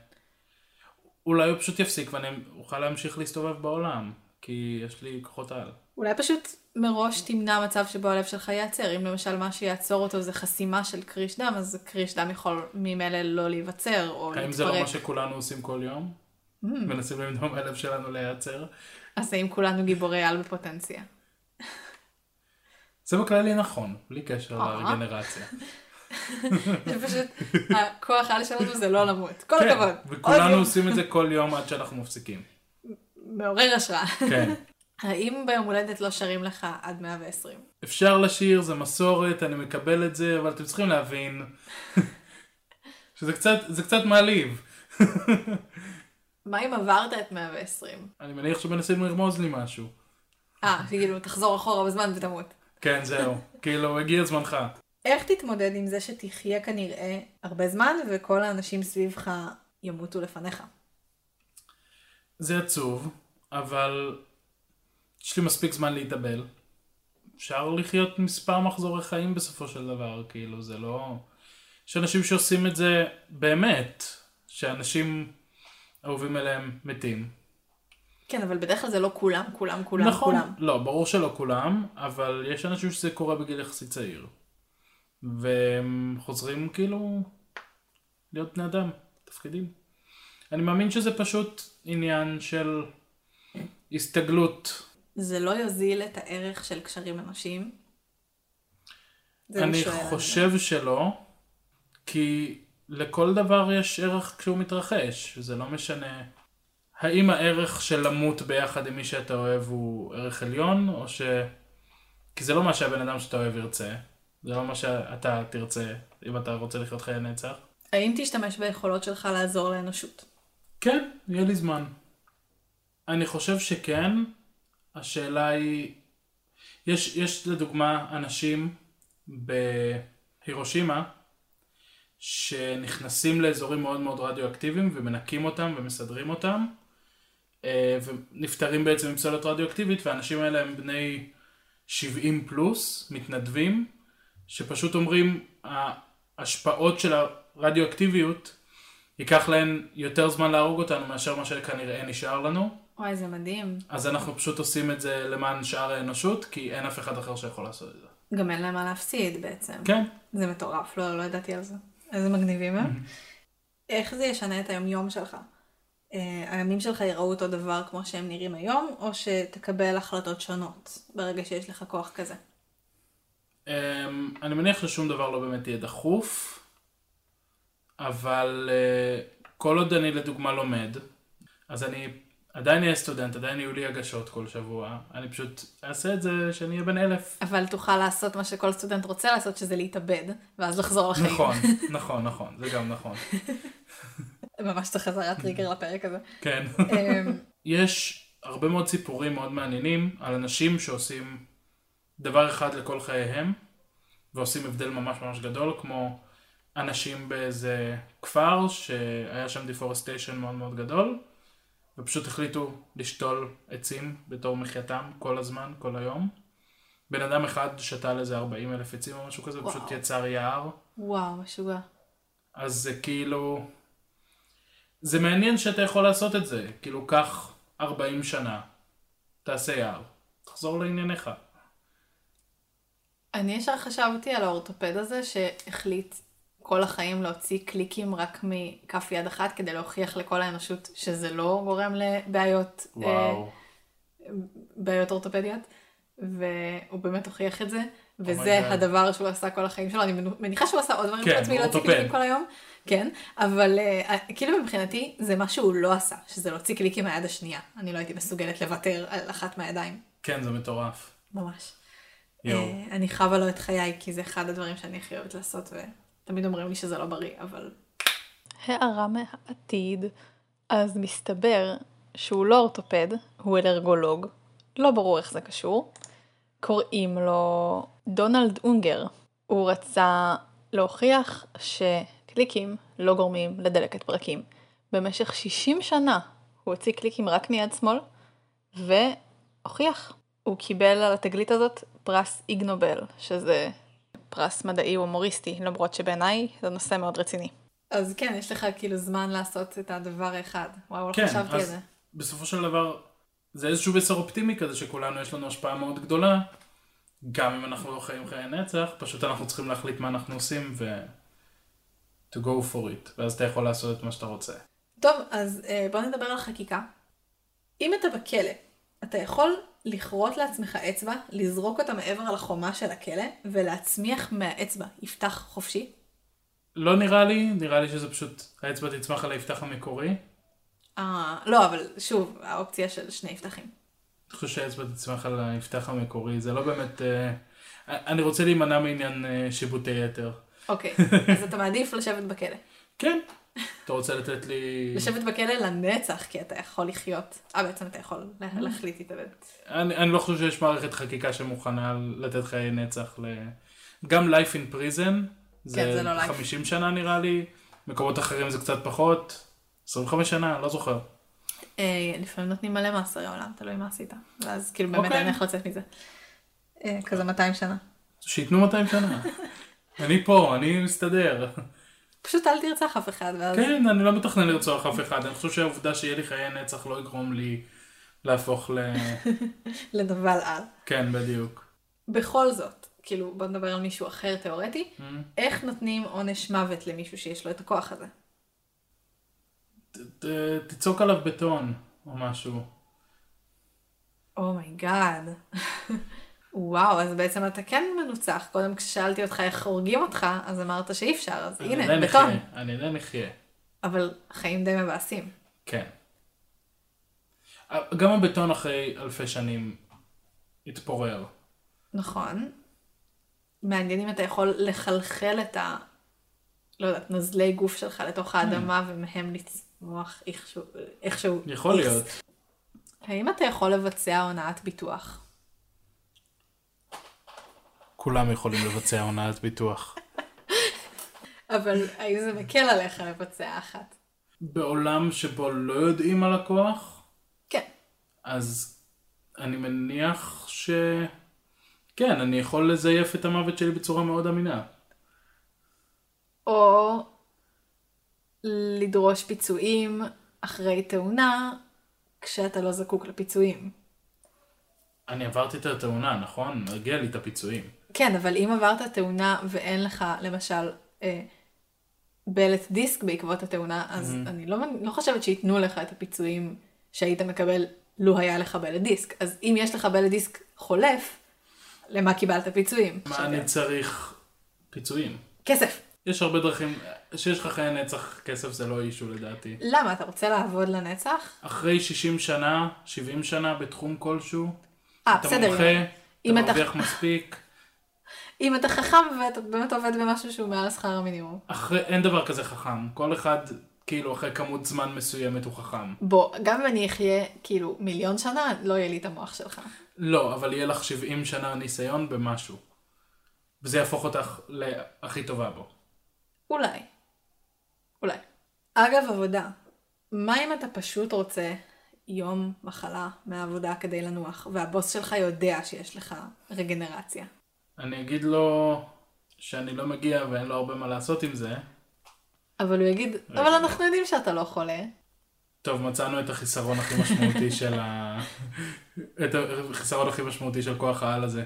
אולי הוא פשוט יפסיק ואני אוכל להמשיך להסתובב בעולם, כי יש לי כוחות על. אולי פשוט מראש תמנע מצב שבו הלב שלך ייעצר. אם למשל מה שיעצור אותו זה חסימה של קריש דם, אז קריש דם יכול ממילא לא להיווצר או האם זה לא להתפרק. מה שכולנו עושים כל יום? Mm. מנסים למנוע מהלב שלנו להיעצר? אז האם כולנו גיבורי על בפוטנציה? זה בכללי נכון, בלי קשר. לרגנרציה. זה פשוט, הכוח על שלנו זה לא למות. כל כן, הכבוד. וכולנו. עושים את זה כל יום עד שאנחנו מפסיקים. מעורר השראה. כן. האם ביום הולדת לא שרים לך עד 120? אפשר לשיר, זה מסורת, אני מקבל את זה, אבל אתם צריכים להבין שזה קצת, זה קצת מעליב. מה אם עברת את 120? אני מניח שמנסים לרמוז לי משהו. אה, כאילו תחזור אחורה בזמן ותמות. כן, זהו. כאילו, הגיע זמנך. איך תתמודד עם זה שתחיה כנראה הרבה זמן וכל האנשים סביבך ימותו לפניך? זה עצוב, אבל יש לי מספיק זמן להתאבל. אפשר לחיות מספר מחזורי חיים בסופו של דבר, כאילו, זה לא... יש אנשים שעושים את זה באמת, שאנשים אהובים אליהם מתים. כן, אבל בדרך כלל זה לא כולם, כולם, כולם, נכון, כולם. לא, ברור שלא כולם, אבל יש אנשים שזה קורה בגיל יחסית צעיר. והם חוזרים כאילו להיות בני אדם, תפקידים. אני מאמין שזה פשוט עניין של הסתגלות. זה לא יוזיל את הערך של קשרים אנושיים? אני. חושב שלא, כי לכל דבר יש ערך כשהוא מתרחש, זה לא משנה. האם הערך של למות ביחד עם מי שאתה אוהב הוא ערך עליון, או ש... כי זה לא מה שהבן אדם שאתה אוהב ירצה, זה לא מה שאתה תרצה, אם אתה רוצה לחיות חיי נצח. האם תשתמש ביכולות שלך לעזור לאנושות? כן, יהיה לי זמן. אני חושב שכן, השאלה היא, יש, יש לדוגמה אנשים בהירושימה שנכנסים לאזורים מאוד מאוד רדיואקטיביים ומנקים אותם ומסדרים אותם אה, ונפטרים בעצם מפסולת רדיואקטיבית והאנשים האלה הם בני 70 פלוס, מתנדבים, שפשוט אומרים ההשפעות של הרדיואקטיביות ייקח להן יותר זמן להרוג אותנו מאשר מה שכנראה נשאר לנו. וואי, זה מדהים. אז אנחנו פשוט עושים את זה למען שאר האנושות, כי אין אף אחד אחר שיכול לעשות את זה. גם אין להם מה להפסיד בעצם. כן. זה מטורף, לא, לא ידעתי על זה. איזה מגניבים הם. איך זה ישנה את היומיום שלך? אה, הימים שלך יראו אותו דבר כמו שהם נראים היום, או שתקבל החלטות שונות ברגע שיש לך כוח כזה? אמ, אני מניח ששום דבר לא באמת יהיה דחוף, אבל אה, כל עוד אני לדוגמה לומד, אז אני עדיין אהיה סטודנט, עדיין יהיו לי הגשות כל שבוע. אני פשוט אעשה את זה שאני אהיה בן אלף. אבל תוכל לעשות מה שכל סטודנט רוצה לעשות, שזה להתאבד, ואז לחזור לחיים. נכון, נכון, נכון, זה גם נכון. ממש צריך אזהרת טריגר לפרק הזה. כן. אמ, יש הרבה מאוד סיפורים מאוד מעניינים על אנשים שעושים דבר אחד לכל חייהם, ועושים הבדל ממש ממש גדול, כמו אנשים באיזה כפר שהיה שם deforestation מאוד מאוד גדול, ופשוט החליטו לשתול עצים בתור מחייתם כל הזמן, כל היום. בן אדם אחד שתל איזה 40 אלף עצים או משהו כזה, וואו. פשוט יצר יער. וואו, משוגע. אז זה כאילו... זה מעניין שאתה יכול לעשות את זה. כאילו, קח 40 שנה, תעשה יער, תחזור לענייניך. אני ישר חשבתי על האורתופד הזה שהחליט כל החיים להוציא קליקים רק מכף יד אחת כדי להוכיח לכל האנושות שזה לא גורם לבעיות, אה, וואו. בעיות אורתופדיות, והוא באמת הוכיח את זה, וזה oh my god. הדבר שהוא עשה כל החיים שלו, אני מניחה שהוא עשה עוד דברים כן, חוץ מלהוציא אורתופד. קליקים כל היום, כן, אבל אה, כאילו מבחינתי זה מה שהוא לא עשה, שזה להוציא קליקים מהיד השנייה, אני לא הייתי מסוגלת לוותר על אחת מהידיים, כן, זה מטורף. ממש. אה, אני חיה לו את חיי, כי זה אחד הדברים שאני הכי אוהבת לעשות, ותמיד אומרים לי שזה לא בריא, אבל... הערה מהעתיד, אז מסתבר שהוא לא אורתופד, הוא אלרגולוג, לא ברור איך זה קשור. קוראים לו דונלד אונגר. הוא רצה להוכיח שקליקים לא גורמים לדלקת פרקים. במשך 60 שנה הוא הוציא קליקים רק מיד שמאל, והוכיח. הוא קיבל על התגלית הזאת פרס איג נובל, שזה פרס מדעי הומוריסטי, למרות שבעיניי זה נושא מאוד רציני. אז כן, יש לך כאילו זמן לעשות את הדבר האחד. וואו, לא כן, חשבתי על אז זה. בסופו של דבר, זה איזשהו מסר אופטימי כזה שכולנו יש לנו השפעה מאוד גדולה, גם אם אנחנו לא חיים חיי נצח, פשוט אנחנו צריכים להחליט מה אנחנו עושים ו... to go for it, ואז אתה יכול לעשות את מה שאתה רוצה. טוב, אז אה, בוא נדבר על חקיקה. אם אתה בכלא, אתה יכול לכרות לעצמך אצבע, לזרוק אותה מעבר לחומה של הכלא, ולהצמיח מהאצבע יפתח חופשי? לא נראה לי, נראה לי שזה פשוט, האצבע תצמח על היפתח המקורי. אה, לא, אבל שוב, האופציה של שני יפתחים. אני חושב שהאצבע תצמח על היפתח המקורי, זה לא באמת... אה, אני רוצה להימנע מעניין אה, שיבוטי יתר. אוקיי, אז אתה מעדיף לשבת בכלא. כן, אתה רוצה לתת לי... לשבת בכלא לנצח, כי אתה יכול לחיות. אה, בעצם אתה יכול לה- להחליט להתאבד. אני, אני לא חושב שיש מערכת חקיקה שמוכנה לתת חיי נצח ל... גם Life in Prison, זה, כן, זה לא life. 50 שנה נראה לי, מקומות אחרים זה קצת פחות, 25 שנה, לא זוכר. אה, לפעמים נותנים מלא מאסרי עולם, תלוי מה עשית. ואז כאילו באמת אוקיי. אין איך לצאת מזה. אה, כזה 200 שנה. שייתנו 200 שנה. אני פה, אני מסתדר. פשוט אל תרצח אף אחד, ואז... כן, אני לא מתכנן לרצוח אף אחד, אני חושב שהעובדה שיהיה לי חיי נצח לא יגרום לי להפוך ל... לנבל על. כן, בדיוק. בכל זאת, כאילו, בוא נדבר על מישהו אחר תיאורטי, Mm. איך נותנים עונש מוות למישהו שיש לו את הכוח הזה? ת- ת- תצעוק עליו בטון, או משהו. Oh my god. וואו, אז בעצם אתה כן מנוצח. קודם כששאלתי אותך איך הורגים אותך, אז אמרת שאי אפשר, אז הנה, בטון. אני עדיין אחיה. אבל חיים די מבאסים. כן. גם הבטון אחרי אלפי שנים התפורר. נכון. מעניין אם אתה יכול לחלחל את ה... לא יודעת, נוזלי גוף שלך לתוך האדמה ומהם לצמוח איכשהו. איכשהו יכול איכס. להיות. האם אתה יכול לבצע הונאת ביטוח? כולם יכולים לבצע הונאת ביטוח. אבל האם זה מקל עליך לבצע אחת? בעולם שבו לא יודעים על הכוח, כן. אז אני מניח ש... כן, אני יכול לזייף את המוות שלי בצורה מאוד אמינה. או לדרוש פיצויים אחרי תאונה כשאתה לא זקוק לפיצויים. אני עברתי את התאונה, נכון? מגיע לי את הפיצויים. כן, אבל אם עברת תאונה ואין לך, למשל, אה, בלט דיסק בעקבות התאונה, אז Mm-hmm. אני לא, לא חושבת שייתנו לך את הפיצויים שהיית מקבל לו היה לך בלט דיסק. אז אם יש לך בלט דיסק חולף, למה קיבלת פיצויים? מה אני צריך פיצויים? כסף. יש הרבה דרכים, שיש לך חיי נצח, כסף זה לא אישו לדעתי. למה? אתה רוצה לעבוד לנצח? אחרי 60 שנה, 70 שנה בתחום כלשהו, אה, אתה בסדר. מומחה, אם אתה אתה- מרוויח מספיק, אם אתה חכם ואתה באמת עובד במשהו שהוא מעל שכר המינימום. אחרי, אין דבר כזה חכם. כל אחד, כאילו, אחרי כמות זמן מסוימת הוא חכם. בוא, גם אם אני אחיה כאילו מיליון שנה, לא יהיה לי את המוח שלך. לא, אבל יהיה לך 70 שנה ניסיון במשהו. וזה יהפוך אותך להכי טובה בו. אולי. אולי. אגב, עבודה. מה אם אתה פשוט רוצה יום מחלה מהעבודה כדי לנוח, והבוס שלך יודע שיש לך רגנרציה? אני אגיד לו שאני לא מגיע ואין לו הרבה מה לעשות עם זה. אבל הוא יגיד, רגע. אבל אנחנו יודעים שאתה לא חולה. טוב, מצאנו את החיסרון הכי משמעותי של ה... את החיסרון הכי משמעותי של כוח העל הזה.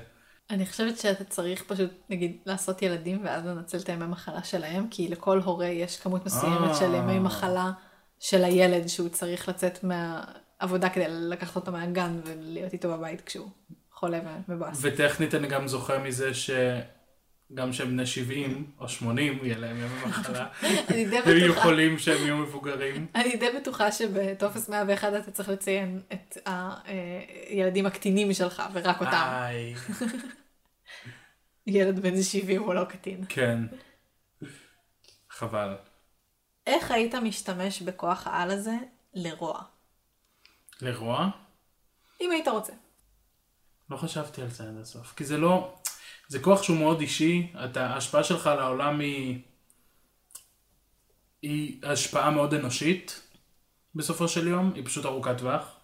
אני חושבת שאתה צריך פשוט, נגיד, לעשות ילדים ואז לנצל את הימי מחלה שלהם, כי לכל הורה יש כמות מסוימת אה. של ימי מחלה של הילד שהוא צריך לצאת מהעבודה כדי לקחת אותו מהגן ולהיות איתו בבית כשהוא חולה ומבואס. וטכנית אני גם זוכה מזה שגם שהם בני 70 או 80 יהיה להם ימי מחלה. אני די הם בטוחה, יכולים שהם יהיו מבוגרים. אני די בטוחה שבטופס 101 אתה צריך לציין את הילדים הקטינים שלך ורק. אותם. ילד בן 70 הוא לא קטין. כן. חבל. איך היית משתמש בכוח העל הזה לרוע? לרוע? אם היית רוצה. לא חשבתי על זה עד הסוף. כי זה לא... זה כוח שהוא מאוד אישי. אתה, ההשפעה שלך על העולם היא... היא השפעה מאוד אנושית בסופו של יום. היא פשוט ארוכת טווח.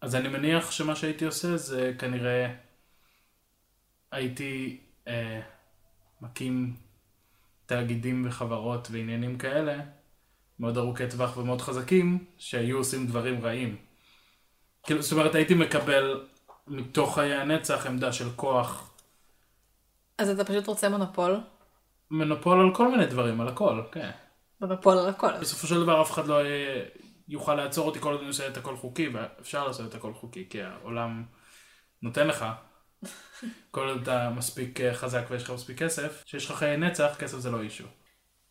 אז אני מניח שמה שהייתי עושה זה כנראה הייתי אה, מקים תאגידים וחברות ועניינים כאלה מאוד ארוכי טווח ומאוד חזקים שהיו עושים דברים רעים. כאילו, זאת אומרת הייתי מקבל מתוך חיי הנצח עמדה של כוח, אז אתה פשוט רוצה מונופול? מונופול על כל מיני דברים, על הכל, כן. מונופול על הכל. בסופו של דבר אף אחד לא יהיה- יוכל לעצור אותי כל עוד אני עושה את הכל חוקי, ואפשר לעשות את הכל חוקי, כי העולם נותן לך. כל עוד אתה מספיק אה, חזק ויש לך מספיק כסף, שיש לך חיי נצח, כסף זה לא אישו.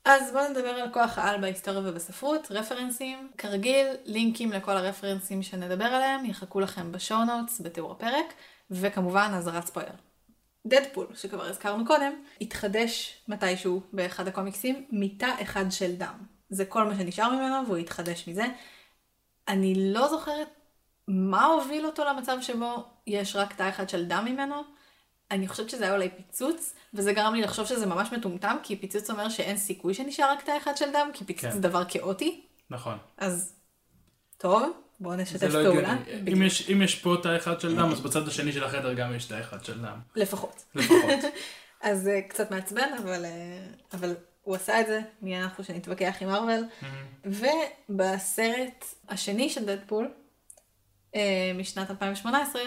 אז בוא נדבר על כוח העל בהיסטוריה ובספרות, רפרנסים. כרגיל, לינקים לכל הרפרנסים שנדבר עליהם יחכו לכם בשואו נוטס בתיאור הפרק, וכמובן אזהרת ספוילר. דדפול, שכבר הזכרנו קודם, התחדש מתישהו באחד הקומיקסים מתא אחד של דם. זה כל מה שנשאר ממנו והוא התחדש מזה. אני לא זוכרת מה הוביל אותו למצב שבו יש רק תא אחד של דם ממנו. אני חושבת שזה היה אולי פיצוץ, וזה גרם לי לחשוב שזה ממש מטומטם, כי פיצוץ אומר שאין סיכוי שנשאר רק תא אחד של דם, כי פיצוץ כן. זה דבר כאוטי. נכון. אז טוב, בואו נשתף לא פעולה. אם. יש, אם יש פה תא אחד של דם, אז בצד השני של החדר גם יש תא אחד של דם. לפחות. לפחות. אז זה קצת מעצבן, אבל, אה, אבל הוא עשה את זה, מי אנחנו שנתווכח עם מארוול. ובסרט השני של דדפול, אה, משנת 2018,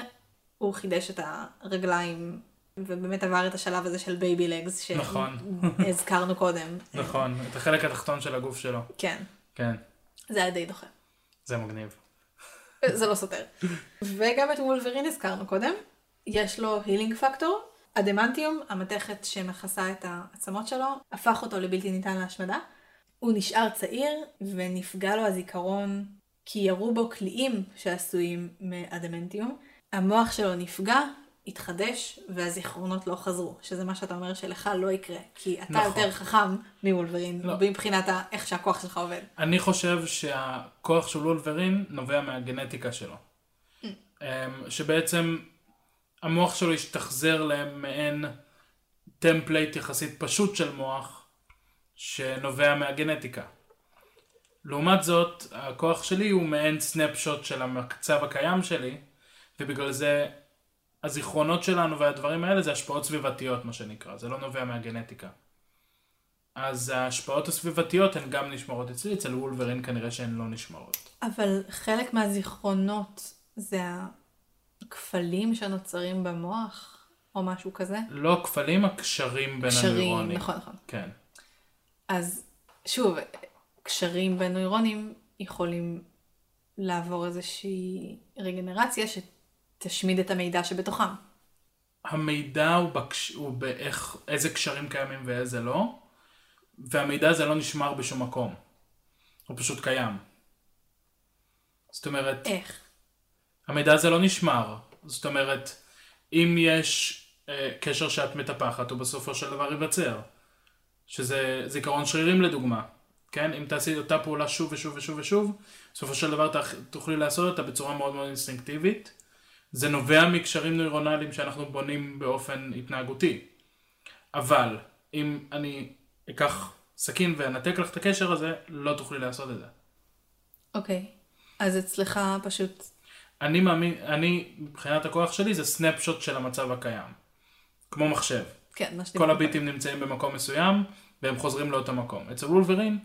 הוא חידש את הרגליים, ובאמת עבר את השלב הזה של baby legs, נכון. שהזכרנו קודם. נכון, את החלק התחתון של הגוף שלו. כן, כן, זה היה די דוחה. זה מגניב. זה לא סותר. וגם את וולברין הזכרנו קודם, יש לו healing factor. אדמנטיום, המתכת שמכסה את העצמות שלו, הפך אותו לבלתי ניתן להשמדה. הוא נשאר צעיר ונפגע לו הזיכרון כי ירו בו קליעים שעשויים מאדמנטיום. המוח שלו נפגע, התחדש והזיכרונות לא חזרו, שזה מה שאתה אומר שלך לא יקרה, כי אתה נכון. יותר חכם מוולברין, לא. מבחינת איך שהכוח שלך עובד. אני חושב שהכוח של וולברין נובע מהגנטיקה שלו. אמ, שבעצם המוח שלו השתחזר למעין template יחסית פשוט של מוח שנובע מהגנטיקה. לעומת זאת, הכוח שלי הוא מעין snapshot של המצב הקיים שלי, ובגלל זה הזיכרונות שלנו והדברים האלה זה השפעות סביבתיות, מה שנקרא, זה לא נובע מהגנטיקה. אז ההשפעות הסביבתיות הן גם נשמרות אצלי, אצל וולברין כנראה שהן לא נשמרות. אבל חלק מהזיכרונות זה הכפלים שנוצרים במוח, או משהו כזה. לא הכפלים, הקשרים בין קשרים, הנוירונים. נכון, נכון. כן. אז שוב, קשרים בין נוירונים יכולים לעבור איזושהי רגנרציה שתשמיד את המידע שבתוכם. המידע הוא, בקש... הוא באיך, איזה קשרים קיימים ואיזה לא, והמידע הזה לא נשמר בשום מקום. הוא פשוט קיים. זאת אומרת, איך? המידע הזה לא נשמר. זאת אומרת, אם יש אה, קשר שאת מטפחת, הוא בסופו של דבר ייווצר. שזה זיכרון שרירים לדוגמה. כן? אם תעשי אותה פעולה שוב ושוב ושוב ושוב, בסופו של דבר תוכלי לעשות אותה בצורה מאוד מאוד אינסטינקטיבית. זה נובע מקשרים נוירונליים שאנחנו בונים באופן התנהגותי. אבל אם אני אקח סכין ואנתק לך את הקשר הזה, לא תוכלי לעשות את זה. אוקיי. אז אצלך פשוט... אני מאמין, אני, מבחינת הכוח שלי, זה סנפשוט של המצב הקיים. כמו מחשב. כן, מה כל שדיברנו. הביטים נמצאים במקום מסוים, והם חוזרים לאותו מקום. אצל וולברין,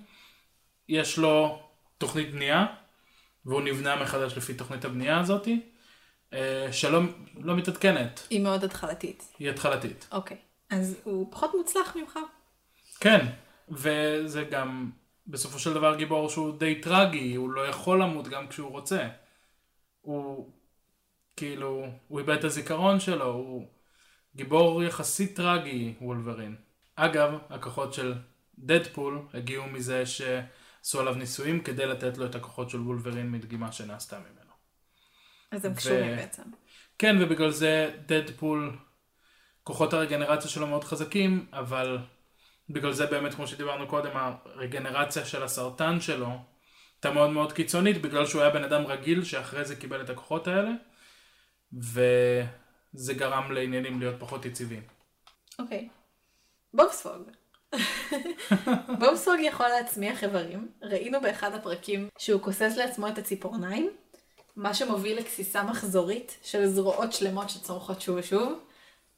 יש לו תוכנית בנייה, והוא נבנה מחדש לפי תוכנית הבנייה הזאתי, שלא לא מתעדכנת, היא מאוד התחלתית. היא התחלתית. אוקיי. אז הוא פחות מוצלח ממך. כן, וזה גם בסופו של דבר גיבור שהוא די טרגי, הוא לא יכול למות גם כשהוא רוצה. הוא כאילו, הוא איבד את הזיכרון שלו, הוא גיבור יחסית טרגי, וולברין. אגב, הכוחות של דדפול הגיעו מזה שעשו עליו ניסויים כדי לתת לו את הכוחות של וולברין מדגימה שנעשתה ממנו. אז הם ו- קשורים בעצם. כן, ובגלל זה דדפול, כוחות הרגנרציה שלו מאוד חזקים, אבל בגלל זה באמת, כמו שדיברנו קודם, הרגנרציה של הסרטן שלו הייתה מאוד מאוד קיצונית, בגלל שהוא היה בן אדם רגיל שאחרי זה קיבל את הכוחות האלה, וזה גרם לעניינים להיות פחות יציבים. אוקיי. בובספוג. בובספוג יכול להצמיח איברים. ראינו באחד הפרקים שהוא כוסס לעצמו את הציפורניים, מה שמוביל לגסיסה מחזורית של זרועות שלמות שצורכות שוב ושוב.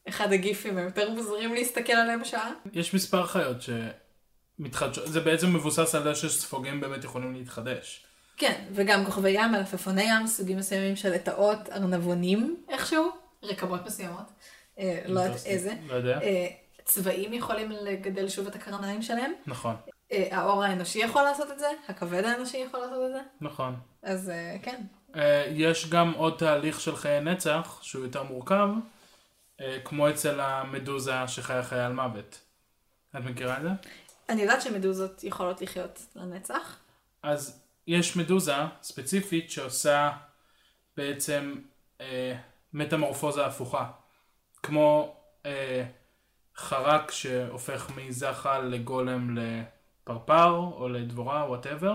אחד הגיפים היותר מוזרים להסתכל עליהם שעה. יש מספר חיות שמתחדשות, זה בעצם מבוסס על זה שספוגים באמת יכולים להתחדש. כן, וגם כוכבי ים, מלפפוני ים, סוגים מסוימים של לטאות, ארנבונים איכשהו, רקמות מסוימות, אה, לא יודעת איזה. לא יודע. אה, צבעים יכולים לגדל שוב את הקרניים שלהם. נכון, אה, העור האנושי יכול לעשות את זה, הכבד האנושי יכול לעשות את זה. נכון. אז כן. אה, יש גם עוד תהליך של חיי נצח, שהוא יותר מורכב, אה, כמו אצל המדוזה שחיה חיי על מוות. את מכירה את זה? אני יודעת שמדוזות יכולות לחיות לנצח. אז יש מדוזה ספציפית שעושה בעצם אה, מטמורפוזה הפוכה. כמו אה, חרק שהופך מזחל לגולם לפרפר או לדבורה, וואטאבר.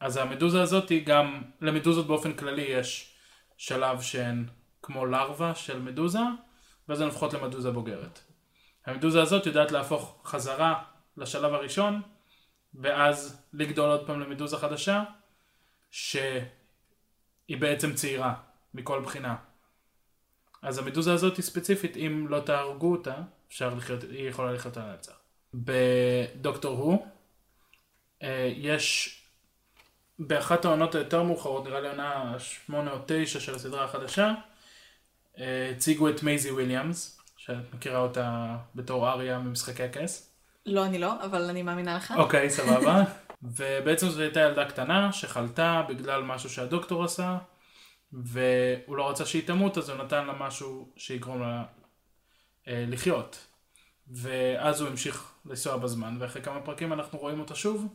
אז המדוזה הזאת היא גם, למדוזות באופן כללי יש שלב שהן כמו לארווה של מדוזה, ואז הן הופכות למדוזה בוגרת. המדוזה הזאת יודעת להפוך חזרה לשלב הראשון, ואז לגדול עוד פעם למדוזה חדשה, שהיא בעצם צעירה, מכל בחינה. אז המדוזה הזאת היא ספציפית, אם לא תהרגו אותה, אפשר לחיות, היא יכולה לחיות על הנצח. בדוקטור הו, אה, יש באחת העונות היותר מאוחרות, נראה לי עונה 8 או 9 של הסדרה החדשה, אה, הציגו את מייזי וויליאמס, שאת מכירה אותה בתור אריה ממשחקי הכס. לא, אני לא, אבל אני מאמינה לך. אוקיי, סבבה. ובעצם זו הייתה ילדה קטנה שחלתה בגלל משהו שהדוקטור עשה, והוא לא רצה שהיא תמות, אז הוא נתן לה משהו שיגרום לה אה, לחיות. ואז הוא המשיך לנסוע בזמן, ואחרי כמה פרקים אנחנו רואים אותה שוב,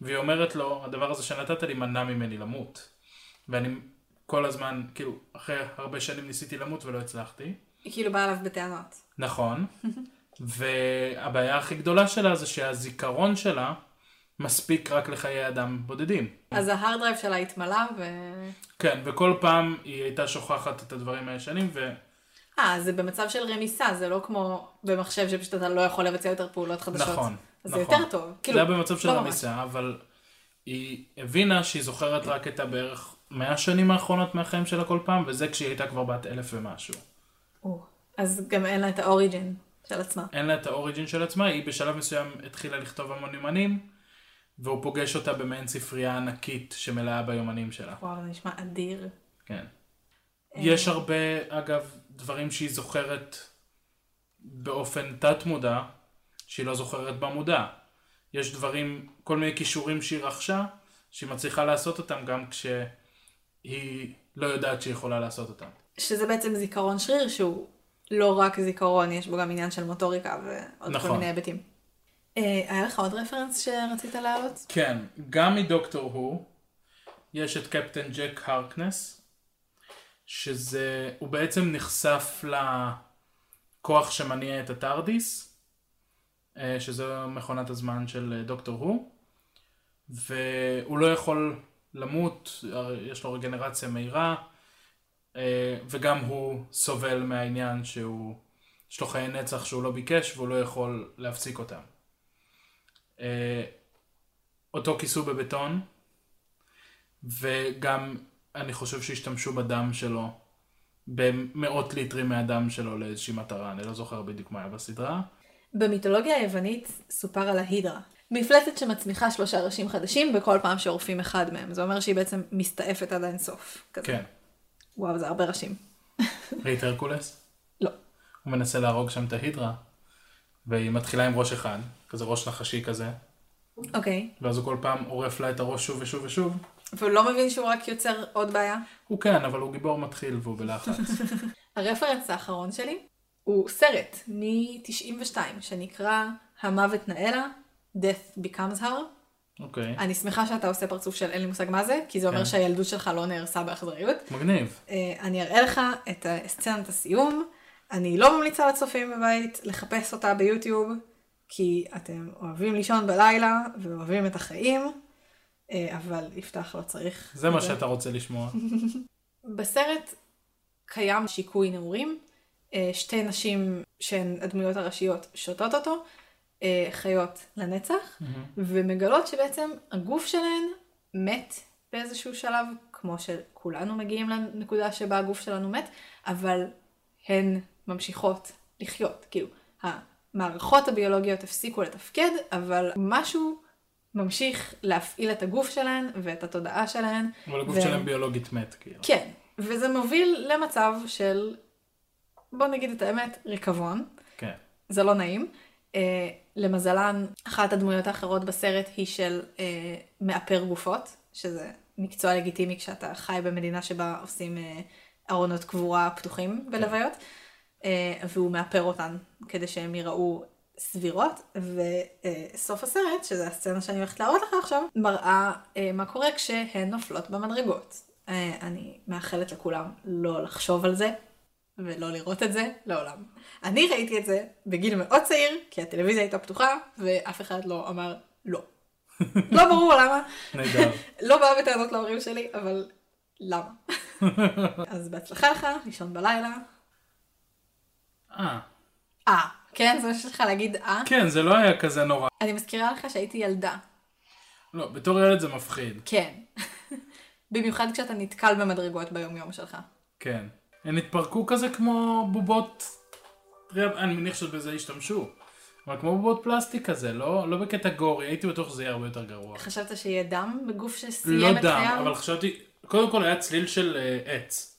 והיא אומרת לו, הדבר הזה שנתת לי מנע ממני למות. ואני כל הזמן, כאילו, אחרי הרבה שנים ניסיתי למות ולא הצלחתי. היא כאילו באה אליו בטענות. נכון. והבעיה הכי גדולה שלה זה שהזיכרון שלה מספיק רק לחיי אדם בודדים. אז ה hard drive שלה התמלא ו... כן, וכל פעם היא הייתה שוכחת את הדברים הישנים, ו... אה, זה במצב של רמיסה, זה לא כמו במחשב שפשוט אתה לא יכול לבצע יותר פעולות חדשות. נכון, אז זה נכון. יותר טוב. זה כאילו, היה במצב של לא ממש. רמיסה, אבל היא הבינה שהיא זוכרת רק את הבערך 100 שנים האחרונות מהחיים שלה כל פעם, וזה כשהיא הייתה כבר בת אלף ומשהו. או, אז גם אין לה את האוריג'ין של עצמה. אין לה את האוריג'ין של עצמה, היא בשלב מסוים התחילה לכתוב המון יומנים, והוא פוגש אותה במעין ספרייה ענקית שמלאה ביומנים שלה. וואו, זה נשמע אדיר. כן. יש הרבה, אגב, דברים שהיא זוכרת באופן תת-מודע, שהיא לא זוכרת במודע. יש דברים, כל מיני כישורים שהיא רכשה, שהיא מצליחה לעשות אותם גם כשהיא לא יודעת שהיא יכולה לעשות אותם. שזה בעצם זיכרון שריר שהוא לא רק זיכרון, יש בו גם עניין של מוטוריקה ועוד נכון. כל מיני היבטים. אה, היה לך עוד רפרנס שרצית להעלות? כן, גם מדוקטור הוא, יש את קפטן ג'ק הרקנס, שזה, הוא בעצם נחשף לכוח שמניע את הטרדיס, אה, שזה מכונת הזמן של אה, דוקטור הוא, והוא לא יכול למות, יש לו רגנרציה מהירה, אה, וגם הוא סובל מהעניין שהוא, יש לו חיי נצח שהוא לא ביקש והוא לא יכול להפסיק אותם. אותו כיסו בבטון, וגם אני חושב שהשתמשו בדם שלו, במאות ליטרים מהדם שלו לאיזושהי מטרה, אני לא זוכר בדיוק מה היה בסדרה. במיתולוגיה היוונית סופר על ההידרה. מפלצת שמצמיחה שלושה ראשים חדשים בכל פעם שעורפים אחד מהם. זה אומר שהיא בעצם מסתעפת עד האינסוף. כזה. כן. וואו, זה הרבה ראשים. ראית הרקולס? לא. הוא מנסה להרוג שם את ההידרה, והיא מתחילה עם ראש אחד, כזה ראש נחשי כזה, אוקיי. ואז הוא כל פעם עורף לה את הראש שוב ושוב ושוב. והוא לא מבין שהוא רק יוצר עוד בעיה? הוא כן, אבל הוא גיבור מתחיל והוא בלחץ. הרפרנס האחרון שלי הוא סרט מ-92 שנקרא המוות נאלה, Death Becomes Her. אוקיי, אני שמחה שאתה עושה פרצוף של אין לי מושג מה זה, כי זה אומר כן. שהילדות שלך לא נהרסה באכזריות. מגניב. אה, אני אראה לך את סצנת הסיום. אני לא ממליצה לצופים בבית לחפש אותה ביוטיוב, כי אתם אוהבים לישון בלילה ואוהבים את החיים, אבל יפתח לא צריך. זה מה את שאתה רוצה לשמוע. בסרט קיים שיקוי נעורים, אה, שתי נשים שהן הדמויות הראשיות שותות אותו, אה, חיות לנצח, ומגלות שבעצם הגוף שלהן מת באיזשהו שלב, כמו שכולנו מגיעים לנקודה שבה הגוף שלנו מת, אבל הן ממשיכות לחיות. כאילו, המערכות הביולוגיות הפסיקו לתפקד, אבל משהו ממשיך להפעיל את הגוף שלהן ואת התודעה שלהן. אבל הגוף ו- שלהם ביולוגית מת, כאילו. כן, וזה מוביל למצב של, בוא נגיד את האמת, ריקבון. כן. זה לא נעים. Uh, למזלן, אחת הדמויות האחרות בסרט היא של uh, מאפר גופות, שזה מקצוע לגיטימי כשאתה חי במדינה שבה עושים uh, ארונות קבורה פתוחים בלוויות, uh, והוא מאפר אותן כדי שהן ייראו סבירות, וסוף הסרט, שזה הסצנה שאני הולכת להראות לך עכשיו, מראה uh, מה קורה כשהן נופלות במדרגות. Uh, אני מאחלת לכולם לא לחשוב על זה, ולא לראות את זה לעולם. אני ראיתי את זה בגיל מאוד צעיר, כי הטלוויזיה הייתה פתוחה, ואף אחד לא אמר לא. לא ברור למה. נהדר. לא באה בטענות להורים שלי, אבל למה? אז בהצלחה לך, לישון בלילה. אה, אה, כן? זה מה שיש לך להגיד אה? כן, זה לא היה כזה נורא. אני מזכירה לך שהייתי ילדה. לא, בתור ילד זה מפחיד. כן. במיוחד כשאתה נתקל במדרגות ביומיום שלך. כן. הן התפרקו כזה כמו בובות, אני מניח שבזה השתמשו. אבל כמו בובות פלסטיק כזה, לא, לא בקטע גורי, הייתי בטוח שזה יהיה הרבה יותר גרוע. חשבת שיהיה דם בגוף שסיים לא את דם, חייו? אבל חשבתי, קודם כל היה צליל של אה, עץ.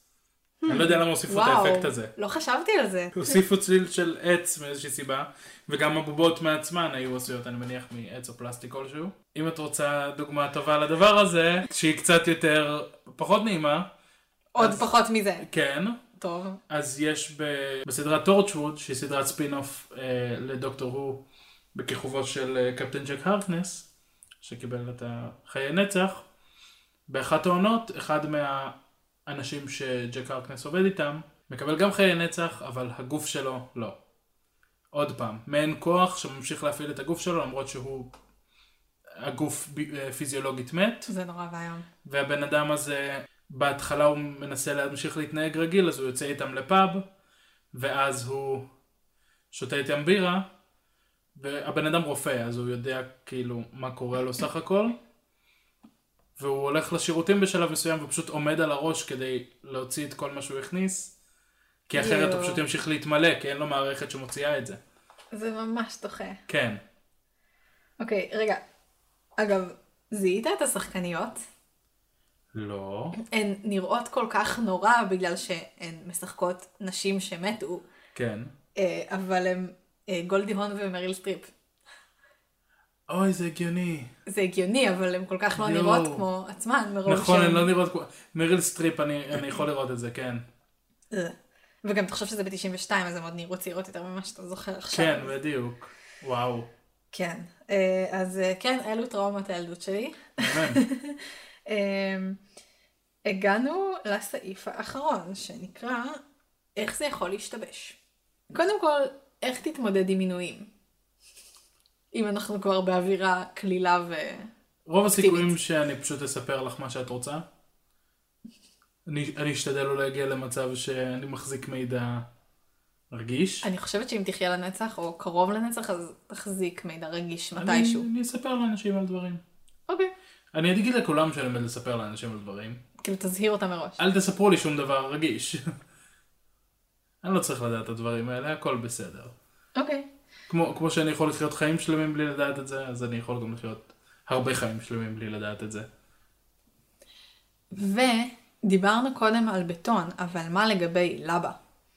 אני לא יודע למה הוסיפו את האפקט הזה. לא חשבתי על זה. הוסיפו צליל של עץ מאיזושהי סיבה, וגם הבובות מעצמן היו עשויות, אני מניח, מעץ או פלסטיק כלשהו. אם את רוצה דוגמה טובה לדבר הזה, שהיא קצת יותר, פחות נעימה, עוד אז- פחות מזה. כן, טוב. אז יש ב... בסדרת טורצ'ווד, שהיא סדרת ספין-אוף אה, לדוקטור הו, בכיכובו של אה, קפטן ג'ק הרקנס, שקיבל את החיי נצח, באחת העונות, אחד מהאנשים שג'ק הרקנס עובד איתם, מקבל גם חיי נצח, אבל הגוף שלו לא. עוד פעם, מעין כוח שממשיך להפעיל את הגוף שלו, למרות שהוא... הגוף אה, פיזיולוגית מת. זה נורא ואיום. והבן אדם הזה, בהתחלה הוא מנסה להמשיך להתנהג רגיל, אז הוא יוצא איתם לפאב, ואז הוא שותה איתם בירה, והבן אדם רופא, אז הוא יודע כאילו מה קורה לו סך הכל, והוא הולך לשירותים בשלב מסוים ופשוט עומד על הראש כדי להוציא את כל מה שהוא הכניס, כי אחרת הוא יואו. פשוט ימשיך להתמלא, כי אין לו מערכת שמוציאה את זה. זה ממש דוחה. כן. אוקיי, רגע. אגב, זיהית את השחקניות? לא. הן נראות כל כך נורא בגלל שהן משחקות נשים שמתו, כן. אה, אבל הן אה, גולדי הון ומריל סטריפ. אוי, זה הגיוני. זה הגיוני, אבל הן כל כך לא יואו. נראות כמו עצמן, מרוב נכון, שהן- הן לא נראות כמו... מריל סטריפ, אני אני יכול לראות את זה, כן. אה. וגם תחשוב שזה ב-92, אז הן עוד נראו צעירות יותר ממה שאתה זוכר עכשיו. כן, בדיוק. וואו. כן, אה, אז אה, כן, אלו טראומות הילדות שלי. אה, הגענו לסעיף האחרון, שנקרא איך זה יכול להשתבש. קודם כל, איך תתמודד עם מינויים? אם אנחנו כבר באווירה קלילה ו... רוב הסיכויים שאני פשוט אספר לך מה שאת רוצה. אני, אני אשתדל לא להגיע למצב שאני מחזיק מידע רגיש. אני חושבת שאם תחיה לנצח, או קרוב לנצח, אז תחזיק מידע רגיש אני, מתישהו. אני אספר לאנשים על דברים. אוקיי. אני אגיד לכולם שאני עומד לספר לאנשים על דברים. כאילו, תזהיר אותה מראש. אל תספרו לי שום דבר רגיש. אני לא צריך לדעת את הדברים האלה, הכל בסדר. אוקיי. כמו, כמו שאני יכול לחיות חיים שלמים בלי לדעת את זה, אז אני יכול גם לחיות הרבה חיים שלמים בלי לדעת את זה. ודיברנו קודם על בטון, אבל מה לגבי לבה?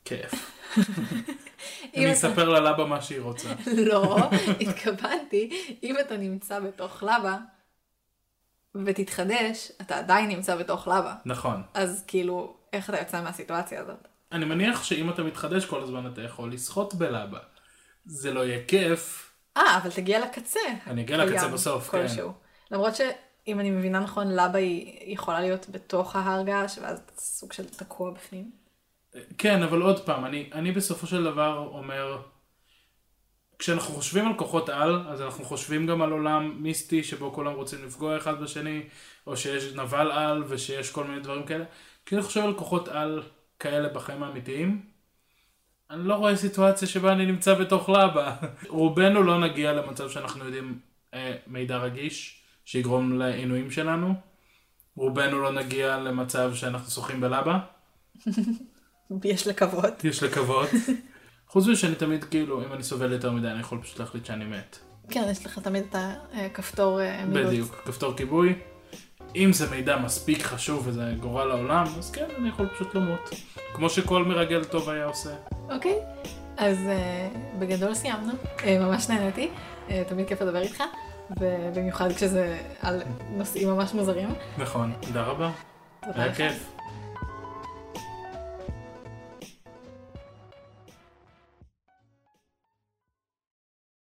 כיף. אני אתה- אספר ללבה מה שהיא רוצה. לא, התכוונתי, אם אתה נמצא בתוך לבה ותתחדש, אתה עדיין נמצא בתוך לבה. נכון. אז כאילו, איך אתה יוצא מהסיטואציה הזאת? אני מניח שאם אתה מתחדש כל הזמן אתה יכול לשחות בלבה. זה לא יהיה כיף. אה, אבל תגיע לקצה. אני אגיע לקצה בסוף, כן. כלשהו. למרות שאם אני מבינה נכון, לבה היא יכולה להיות בתוך ההר געש, ואז סוג של תקוע בפנים. כן, אבל עוד פעם, אני, אני בסופו של דבר אומר, כשאנחנו חושבים על כוחות על, אז אנחנו חושבים גם על עולם מיסטי שבו כולם רוצים לפגוע אחד בשני, או שיש נבל על ושיש כל מיני דברים כאלה. כשאני חושב על כוחות על כאלה בחיים האמיתיים, אני לא רואה סיטואציה שבה אני נמצא בתוך לבה. רובנו לא נגיע למצב שאנחנו יודעים אה, מידע רגיש שיגרום לעינויים שלנו. רובנו לא נגיע למצב שאנחנו שוחים בלבה. יש לקוות. יש לקוות. חוץ מזה שאני תמיד כאילו, אם אני סובל יותר מדי, אני יכול פשוט להחליט שאני מת. כן, יש לך תמיד את הכפתור אה, מילוט. בדיוק, כפתור כיבוי. אם זה מידע מספיק חשוב וזה גורל העולם, אז כן, אני יכול פשוט למות. כמו שכל מרגל טוב היה עושה. אוקיי, אז uh, בגדול סיימנו, uh, ממש נהניתי, uh, תמיד כיף לדבר איתך, ובמיוחד כשזה על נושאים ממש מוזרים. נכון, תודה רבה. היה. כיף.